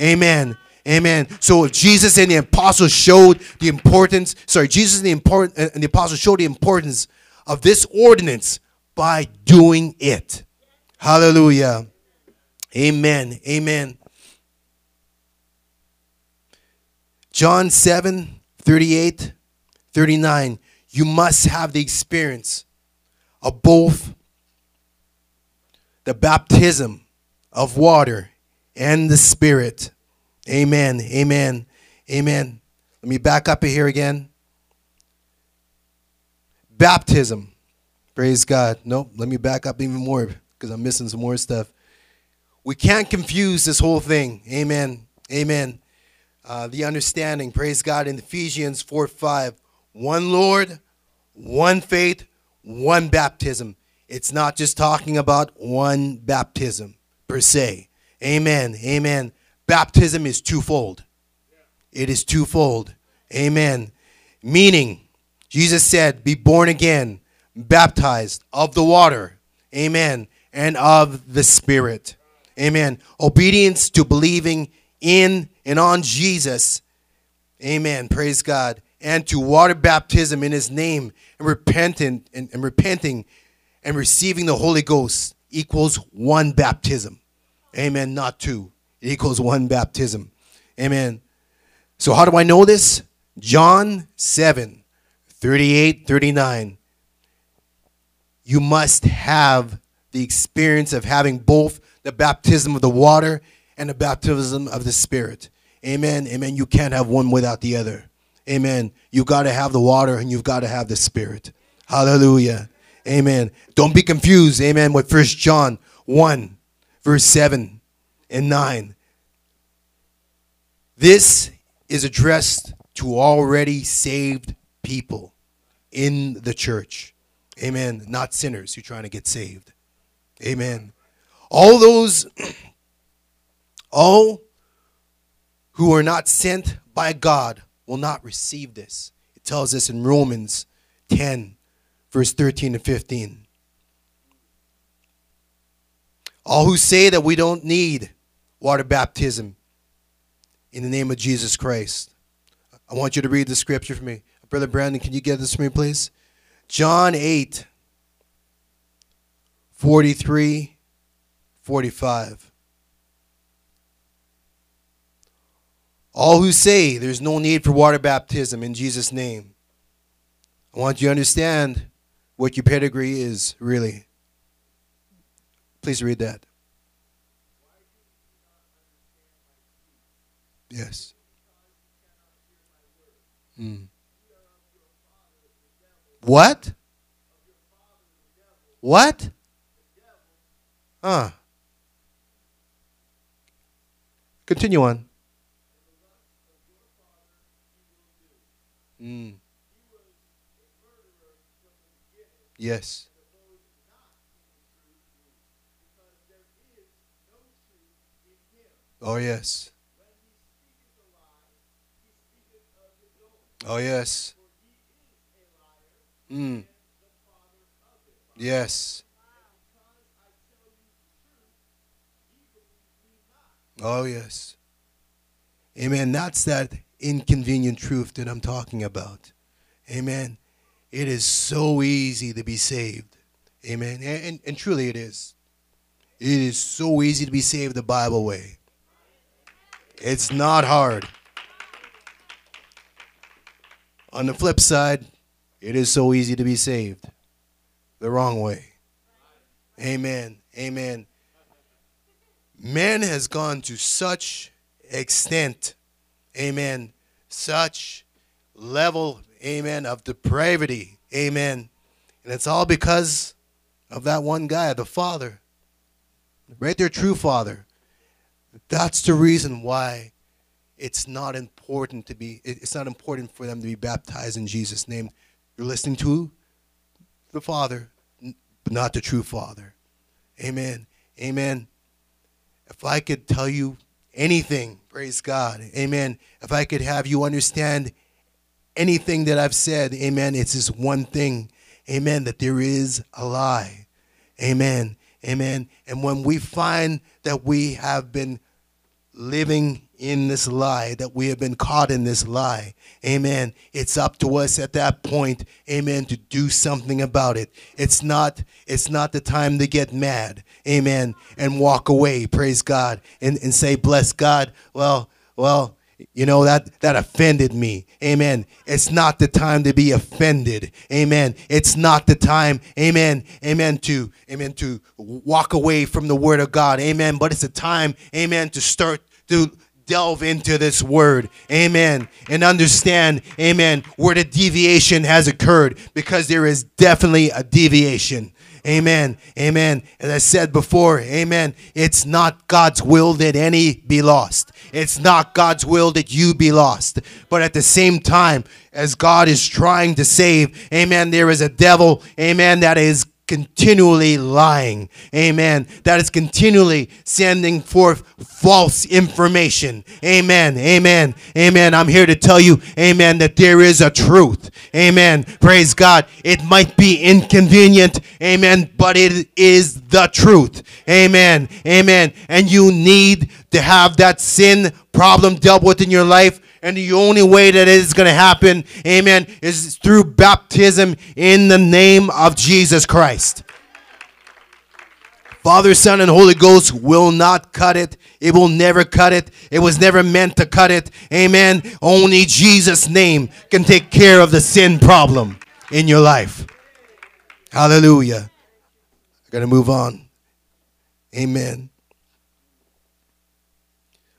Amen. Amen. So if Jesus and the apostles showed the importance. Sorry, Jesus and the important uh, and the apostles showed the importance of this ordinance by doing it. Hallelujah. Amen. Amen. John 7 38, 39. You must have the experience of both the baptism of water and the Spirit. Amen. Amen. Amen. Let me back up here again. Baptism. Praise God. Nope. Let me back up even more because I'm missing some more stuff. We can't confuse this whole thing. Amen. Amen. Uh, the understanding, praise God, in Ephesians 4 5. One Lord, one faith, one baptism. It's not just talking about one baptism per se. Amen. Amen. Baptism is twofold. It is twofold. Amen. Meaning, Jesus said, Be born again, baptized of the water. Amen. And of the Spirit. Amen. Obedience to believing in and on Jesus Amen. Praise God. And to water baptism in his name and repenting and, and repenting and receiving the Holy Ghost equals one baptism. Amen. Not two. It equals one baptism. Amen. So how do I know this? John 7, 38, 39. You must have the experience of having both the baptism of the water and the baptism of the Spirit. Amen. Amen. You can't have one without the other. Amen. You got to have the water and you've got to have the Spirit. Hallelujah. Amen. Don't be confused. Amen. With First John 1, verse 7 and 9. This is addressed to already saved people in the church. Amen. Not sinners who are trying to get saved. Amen. All those, all who are not sent by God will not receive this. It tells us in Romans 10, verse 13 and 15. All who say that we don't need water baptism in the name of Jesus Christ. I want you to read the scripture for me. Brother Brandon, can you get this for me, please? John 8, 43, 45. All who say there's no need for water baptism in Jesus' name, I want you to understand what your pedigree is, really. Please read that. Yes. Hmm. What? What? Huh. Continue on. Mm. Yes. Oh, yes. Oh, yes. Mm. Yes. Oh, yes. Amen. That's that inconvenient truth that I'm talking about. Amen. It is so easy to be saved. Amen. And, and, and, truly it is. It is so easy to be saved the Bible way. It's not hard. On the flip side, it is so easy to be saved the wrong way. Amen. Amen. Man has gone to such extent, amen, such level, amen, of depravity, amen. And it's all because of that one guy, the Father, right there, true Father. That's the reason why it's not important to be, it's not important for them to be baptized in Jesus' name. You're listening to the Father, but not the true Father. Amen. Amen. If I could tell you anything, praise God. Amen. If I could have you understand anything that I've said, amen, it's this one thing. Amen. That there is a lie. Amen. Amen. And when we find that we have been living in this lie, that we have been caught in this lie. Amen. It's up to us at that point, amen, to do something about it. It's not it's not the time to get mad. Amen. And walk away, praise God, and, and say, bless God. Well, well, you know that that offended me amen it's not the time to be offended amen it's not the time amen amen to amen to walk away from the word of god amen but it's a time amen to start to delve into this word. Amen. And understand, amen, where the deviation has occurred because there is definitely a deviation. Amen. Amen. As I said before, amen. It's not God's will that any be lost. It's not God's will that you be lost. But at the same time, as God is trying to save, amen, there is a devil, amen, that is continually lying. Amen. That is continually sending forth false information. Amen. Amen. Amen. I'm here to tell you, amen, that there is a truth. Amen. Praise God. It might be inconvenient. Amen. But it is the truth. Amen. Amen. And you need to have that sin problem dealt with in your life And the only way that it is going to happen, amen, is through baptism in the name of Jesus Christ. Father, Son, and Holy Ghost will not cut it. It will never cut it. It was never meant to cut it. Amen. Only Jesus' name can take care of the sin problem in your life. Hallelujah. I got to move on. Amen.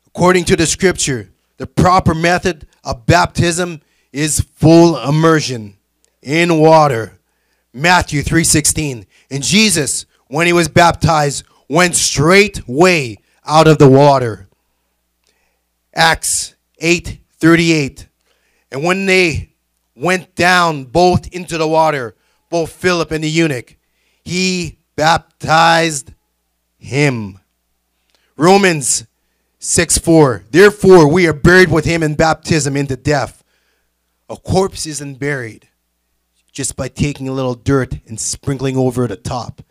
According to the scripture, the proper method of baptism is full immersion in water. Matthew 3:16. And Jesus when he was baptized went straightway out of the water. Acts 8:38. And when they went down both into the water, both Philip and the eunuch, he baptized him. Romans 6 4. Therefore, we are buried with him in baptism into death. A corpse isn't buried just by taking a little dirt and sprinkling over the top.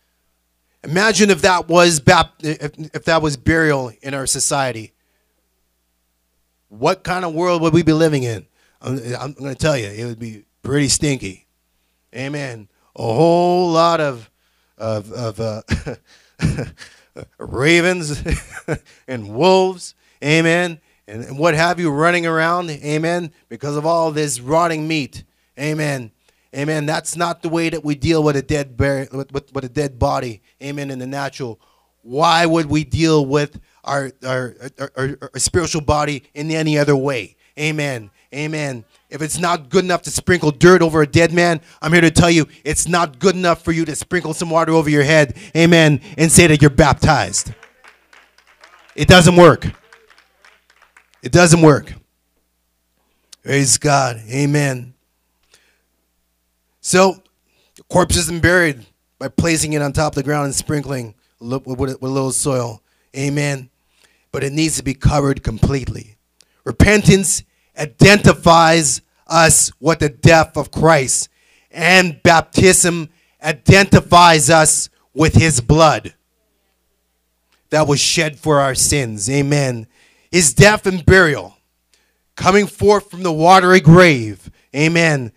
Imagine if that was bap- if, if that was burial in our society. What kind of world would we be living in? I'm, I'm going to tell you, it would be pretty stinky. Amen. A whole lot of of, of uh, ravens and wolves. Amen. And, what have you running around. Amen. Because of all this rotting meat. Amen. Amen. That's not the way that we deal with a dead bur- with, with, with a dead body. Amen. In the natural. Why would we deal with our, our, our, our spiritual body in any other way? Amen. Amen. If it's not good enough to sprinkle dirt over a dead man, I'm here to tell you it's not good enough for you to sprinkle some water over your head. Amen. And say that you're baptized. It doesn't work. It doesn't work. Praise God. Amen. So, the corpse isn't buried by placing it on top of the ground and sprinkling with, a little soil. Amen. But it needs to be covered completely. Repentance identifies us with the death of Christ, and baptism identifies us with his blood that was shed for our sins. Amen. His death and burial, coming forth from the watery grave. Amen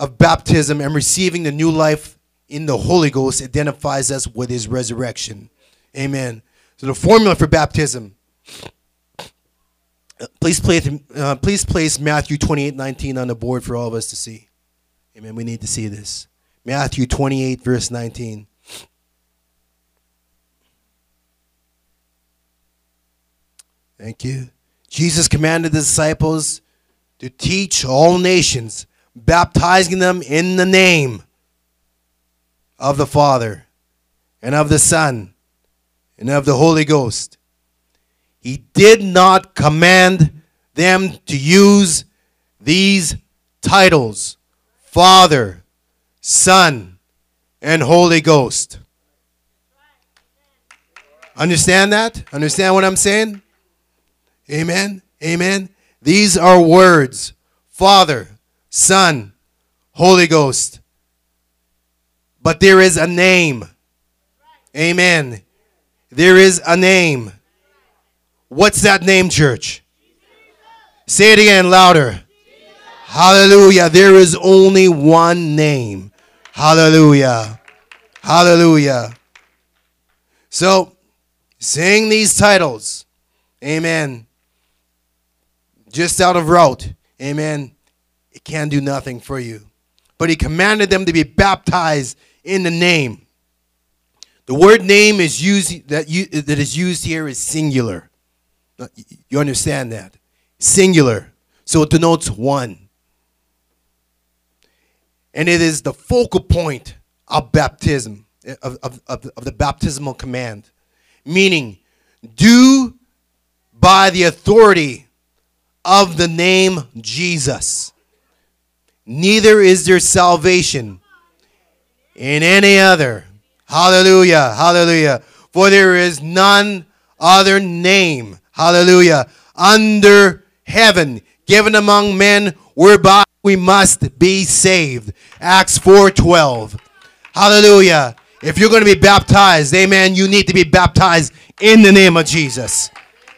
of baptism and receiving the new life in the Holy Ghost identifies us with his resurrection. Amen. So the formula for baptism. Please place, uh, please place Matthew 28 19 on the board for all of us to see. Amen. We need to see this. Matthew 28, verse 19. Thank you. Jesus commanded the disciples to teach all nations baptizing them in the name of the Father and of the Son and of the Holy Ghost. He did not command them to use these titles Father, Son, and Holy Ghost. Understand that? Understand what I'm saying? Amen. Amen. These are words Father, Son, Holy Ghost. But there is a name. Amen. There is a name. What's that name, church? Say it again louder. Hallelujah. There is only one name. Hallelujah. Hallelujah. So, saying these titles, amen, just out of route, amen, it can do nothing for you. But he commanded them to be baptized in the name. The word name is used that you that is used here is singular. You understand that? Singular. So it denotes one. And it is the focal point of baptism, of, of, of, of the baptismal command. Meaning, do by the authority of the name Jesus neither is there salvation in any other. Hallelujah, hallelujah. For there is none other name, hallelujah, under heaven given among men whereby we must be saved. Acts 4:12. Hallelujah. If you're going to be baptized, amen, you need to be baptized in the name of Jesus.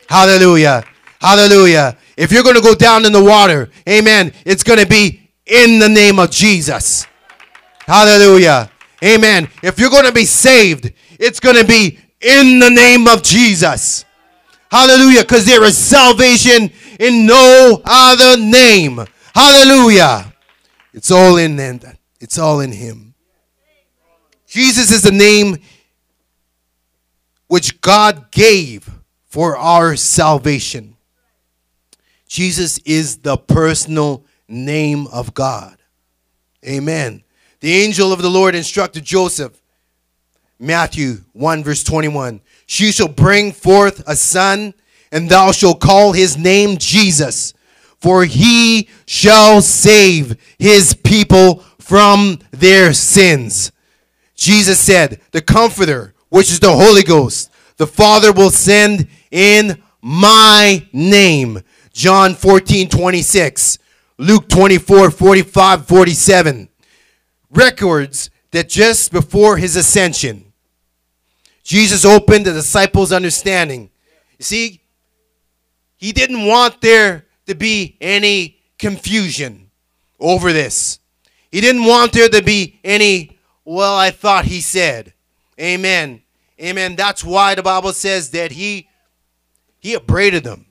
Hallelujah. Hallelujah. If you're going to go down in the water, amen, it's going to be in the name of Jesus. Hallelujah. Amen. If you're going to be saved, it's going to be in the name of Jesus. Hallelujah. Because there is salvation in no other name. Hallelujah. It's all in them. It's all in Him. Jesus is the name which God gave for our salvation. Jesus is the personal name of God. Amen. The angel of the Lord instructed Joseph, Matthew 1, verse 21 She shall bring forth a son, and thou shalt call his name Jesus, for he shall save his people from their sins. Jesus said, The Comforter, which is the Holy Ghost, the Father will send in my name. John 14, 26. Luke 24, 45, 47 records that just before his ascension, Jesus opened the disciples' understanding. You see, he didn't want there to be any confusion over this. He didn't want there to be any, well, I thought he said. Amen. Amen. That's why the Bible says that he he upbraided them.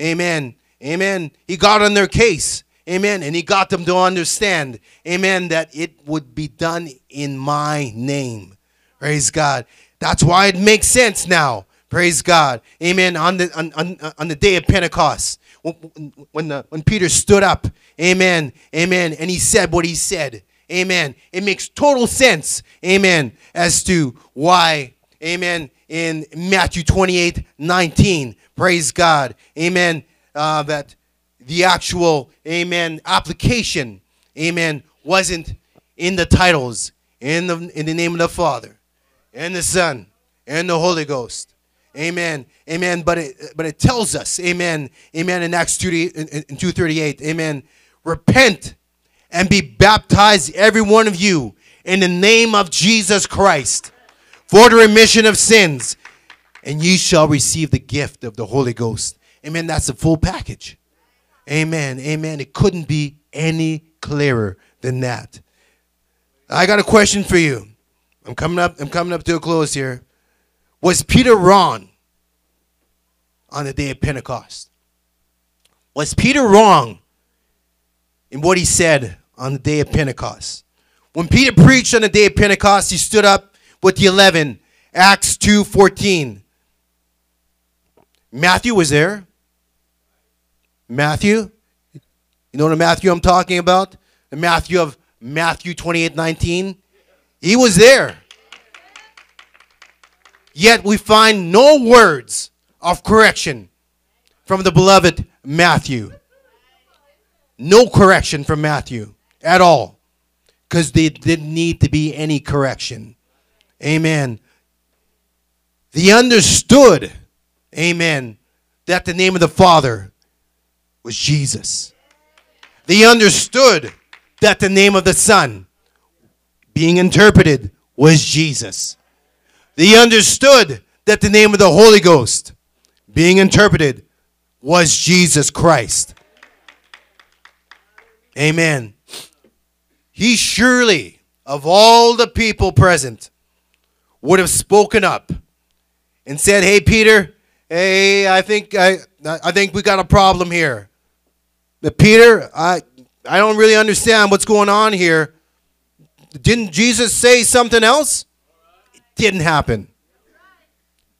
Amen. Amen. He got on their case. Amen. And he got them to understand, amen, that it would be done in my name. Praise God. That's why it makes sense now. Praise God. Amen. On the on, on, on the day of Pentecost, when, when, the, when Peter stood up, amen, amen, and he said what he said, amen. It makes total sense, amen, as to why, amen, in Matthew 28 19, praise God, amen, uh, that the actual, amen, application, amen, wasn't in the titles, in the, in the name of the Father, and the Son, and the Holy Ghost. Amen. Amen. But it, but it tells us, amen, amen, in Acts 2, in, in 238, amen, repent and be baptized, every one of you, in the name of Jesus Christ, for the remission of sins, and ye shall receive the gift of the Holy Ghost. Amen. That's the full package. Amen. Amen. It couldn't be any clearer than that. I got a question for you. I'm coming up, I'm coming up to a close here. Was Peter wrong on the day of Pentecost? Was Peter wrong in what he said on the day of Pentecost? When Peter preached on the day of Pentecost, he stood up with the 11, Acts 2:14. Matthew was there. Matthew. You know the Matthew I'm talking about? The Matthew of Matthew 28 19. He was there. Yet we find no words of correction from the beloved Matthew. No correction from Matthew at all. Because there didn't need to be any correction. Amen. They understood, amen, that the name of the Father was Jesus. They understood that the name of the Son being interpreted was Jesus. They understood that the name of the Holy Ghost being interpreted was Jesus Christ. Amen. He surely, of all the people present, would have spoken up and said, Hey, Peter, hey, I think, I, I think we got a problem here. But Peter, I I don't really understand what's going on here. Didn't Jesus say something else? It didn't happen.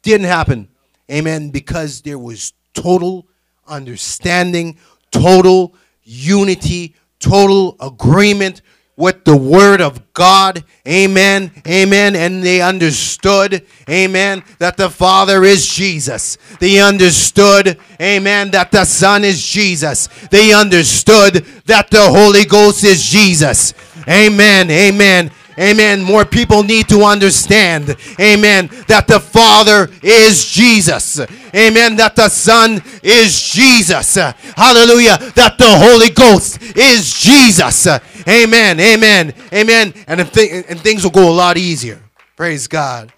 Didn't happen. Amen. Because there was total understanding, total unity, total agreement with the word of God. Amen. Amen. And they understood, amen, that the Father is Jesus. They understood, amen, that the Son is Jesus. They understood that the Holy Ghost is Jesus. Amen. Amen. Amen. More people need to understand, amen, that the Father is Jesus. Amen. That the Son is Jesus. Hallelujah. That the Holy Ghost is Jesus. Amen. Amen. Amen. And, th- and things will go a lot easier. Praise God.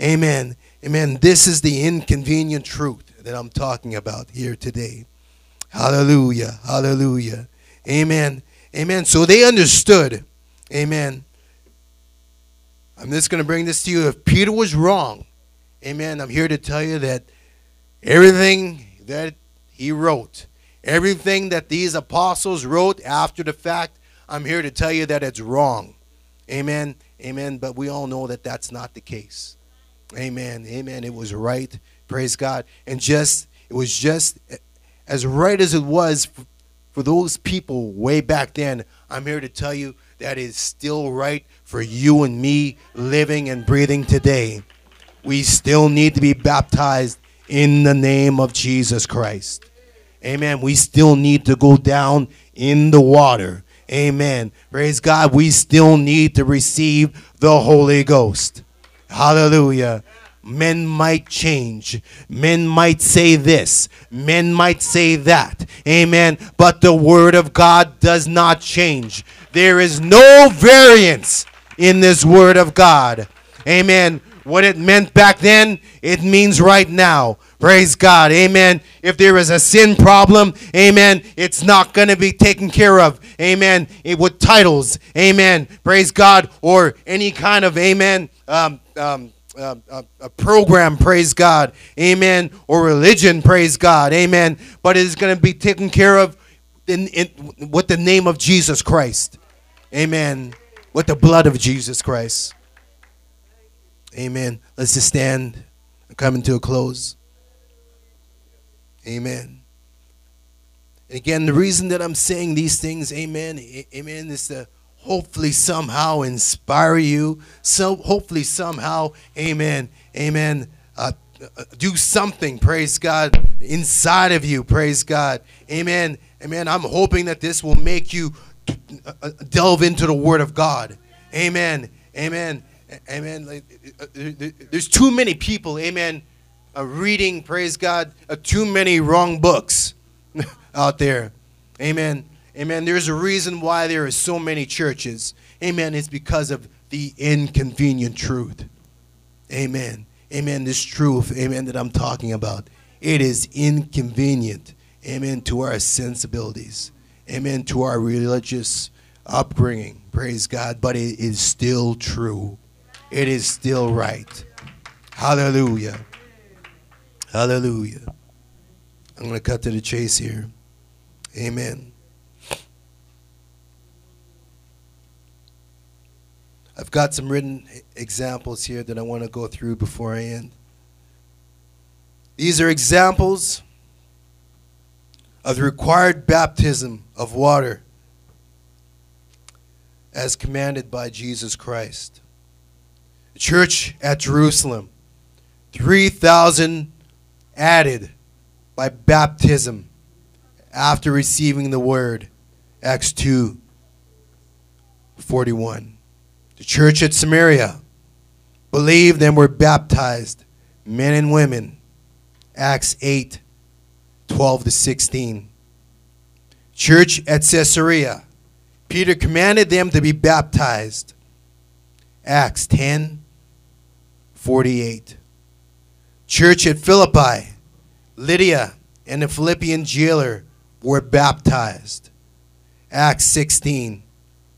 Amen. Amen. This is the inconvenient truth that I'm talking about here today. Hallelujah. Hallelujah. Amen. Amen. So they understood. Amen. I'm just going to bring this to you. If Peter was wrong, amen, I'm here to tell you that everything that he wrote, everything that these apostles wrote after the fact, I'm here to tell you that it's wrong. Amen. Amen. But we all know that that's not the case. Amen. Amen. It was right. Praise God. And just, it was just as right as it was for those people way back then. I'm here to tell you that is still right for you and me living and breathing today. We still need to be baptized in the name of Jesus Christ. Amen. We still need to go down in the water. Amen. Praise God. We still need to receive the Holy Ghost. Hallelujah. Men might change. Men might say this. Men might say that. Amen. But the Word of God does not change. There is no variance in this Word of God. Amen. What it meant back then, it means right now. Praise God. Amen. If there is a sin problem, amen, it's not going to be taken care of. Amen. It, with titles. Amen. Praise God. Or any kind of, amen, um, um, uh, a, a, program, praise God, amen, or religion, praise God, amen, but it is going to be taken care of in, in, with the name of Jesus Christ, amen, with the blood of Jesus Christ, amen. Let's just stand and come into a close, amen. Again, the reason that I'm saying these things, amen, amen, is to hopefully somehow inspire you. So hopefully somehow, amen, amen, uh, uh, do something, praise God, inside of you, praise God. Amen. Amen. I'm hoping that this will make you delve into the Word of God. Amen. Amen. Amen. There's too many people, amen, reading, praise God, too many wrong books out there. Amen. Amen. There's a reason why there are so many churches. Amen. It's because of the inconvenient truth. Amen. Amen. This truth, amen, that I'm talking about. It is inconvenient. Amen. To our sensibilities. Amen. To our religious upbringing. Praise God. But it is still true. It is still right. Hallelujah. Hallelujah. I'm going to cut to the chase here. Amen. I've got some written examples here that I want to go through before I end. These are examples of the required baptism of water as commanded by Jesus Christ. The church at Jerusalem, 3,000 added by baptism after receiving the word. Acts 2 41. The church at Samaria believed and were baptized, men and women. Acts 8 12 to 16. Church at Caesarea. Peter commanded them to be baptized. Acts 10 48. Church at Philippi. Lydia and the Philippian jailer were baptized. Acts 16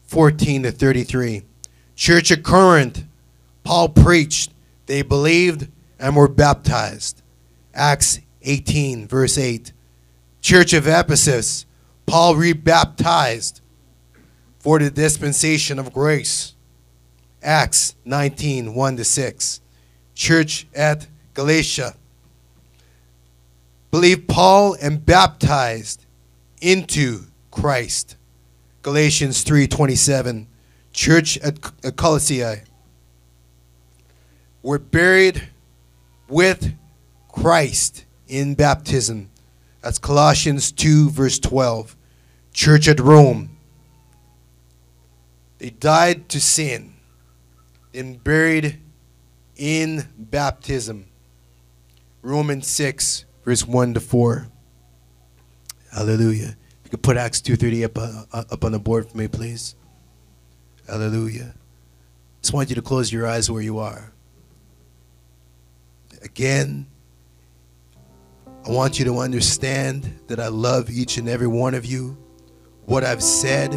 14 to 33. Church at Corinth, Paul preached, they believed and were baptized. Acts 18, verse 8. Church of Ephesus, Paul rebaptized for the dispensation of grace. Acts 19, 1 to 6. Church at Galatia, believed Paul and baptized into Christ. Galatians 3, 27 church at Colossae were buried with Christ in baptism. That's Colossians 2, verse 12. Church at Rome. They died to sin and buried in baptism. Romans 6, verse 1 to 4. Hallelujah. If You could put Acts 2.30 up, uh, up on the board for me, please. Hallelujah. Just want you to close your eyes where you are. Again, I want you to understand that I love each and every one of you. What I've said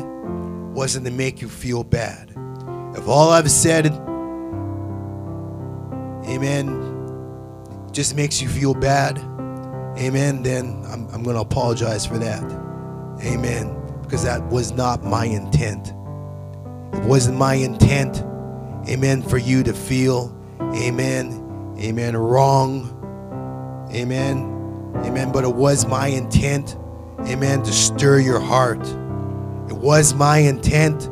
wasn't to make you feel bad. If all I've said, amen, just makes you feel bad, amen, then I'm, I'm going to apologize for that. Amen. Because that was not my intent. It wasn't my intent, amen, for you to feel, amen, amen, wrong, amen, amen. But it was my intent, amen, to stir your heart. It was my intent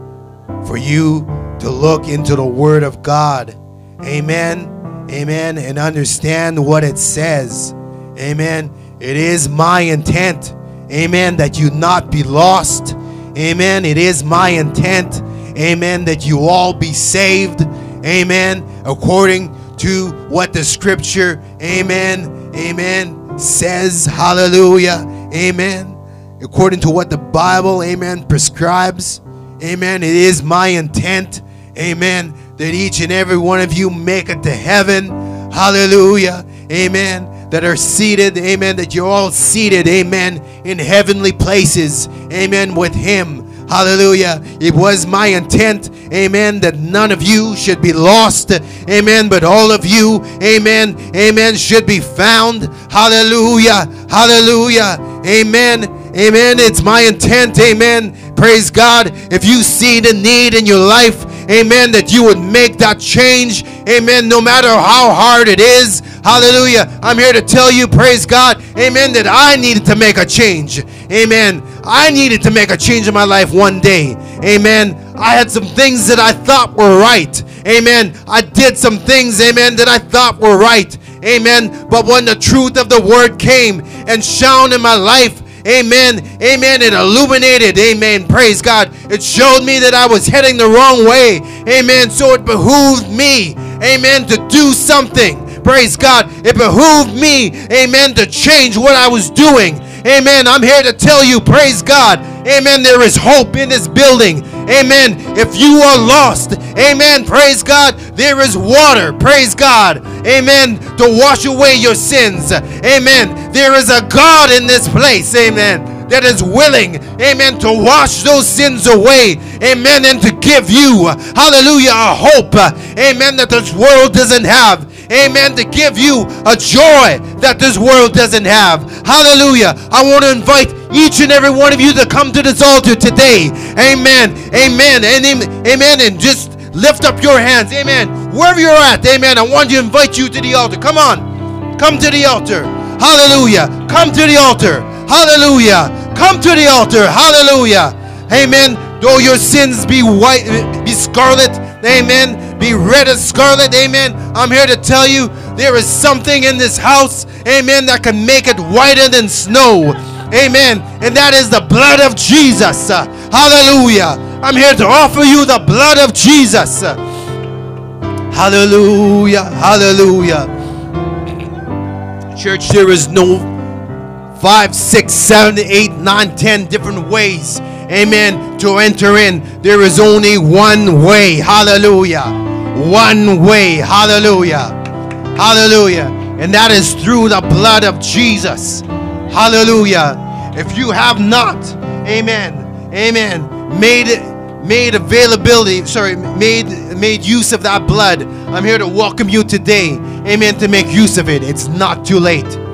for you to look into the Word of God, amen, amen, and understand what it says, amen. It is my intent, amen, that you not be lost, amen. It is my intent Amen. That you all be saved. Amen. According to what the scripture, amen, amen, says. Hallelujah. Amen. According to what the Bible, amen, prescribes. Amen. It is my intent, amen, that each and every one of you make it to heaven. Hallelujah. Amen. That are seated, amen, that you're all seated, amen, in heavenly places, amen, with Him. Hallelujah. It was my intent, amen, that none of you should be lost, amen, but all of you, amen, amen, should be found. Hallelujah. Hallelujah. Amen. Amen. It's my intent, amen. Praise God. If you see the need in your life, amen, that you would make that change, amen, no matter how hard it is. Hallelujah. I'm here to tell you, praise God, amen, that I needed to make a change. Amen. I needed to make a change in my life one day. Amen. I had some things that I thought were right. Amen. I did some things, amen, that I thought were right. Amen. But when the truth of the word came and shone in my life, Amen. Amen. It illuminated. Amen. Praise God. It showed me that I was heading the wrong way. Amen. So it behooved me. Amen. To do something. Praise God. It behooved me. Amen. To change what I was doing. Amen. I'm here to tell you, praise God. Amen. There is hope in this building. Amen. If you are lost, amen. Praise God. There is water. Praise God. Amen. To wash away your sins. Amen. There is a God in this place. Amen that is willing, amen, to wash those sins away, amen, and to give you, hallelujah, a hope, amen, that this world doesn't have, amen, to give you a joy that this world doesn't have. Hallelujah. I want to invite each and every one of you to come to this altar today. Amen. Amen. And amen. And just lift up your hands. Amen. Wherever you're at. Amen. I want to invite you to the altar. Come on. Come to the altar. Hallelujah. Come to the altar. Hallelujah. Come to the altar. Hallelujah. Amen. Though your sins be white, be scarlet, amen, be red as scarlet, amen. I'm here to tell you there is something in this house, amen, that can make it whiter than snow. Amen. And that is the blood of Jesus. hallelujah. I'm here to offer you the blood of Jesus. hallelujah. Hallelujah. Church, there is no five, six, seven, eight, nine, ten different ways amen, to enter in. There is only one way. Hallelujah. One way. Hallelujah. Hallelujah. And that is through the blood of Jesus. Hallelujah. If you have not, amen, amen, made it made availability, sorry, made made use of that blood, I'm here to welcome you today. Amen. To make use of it. It's not too late.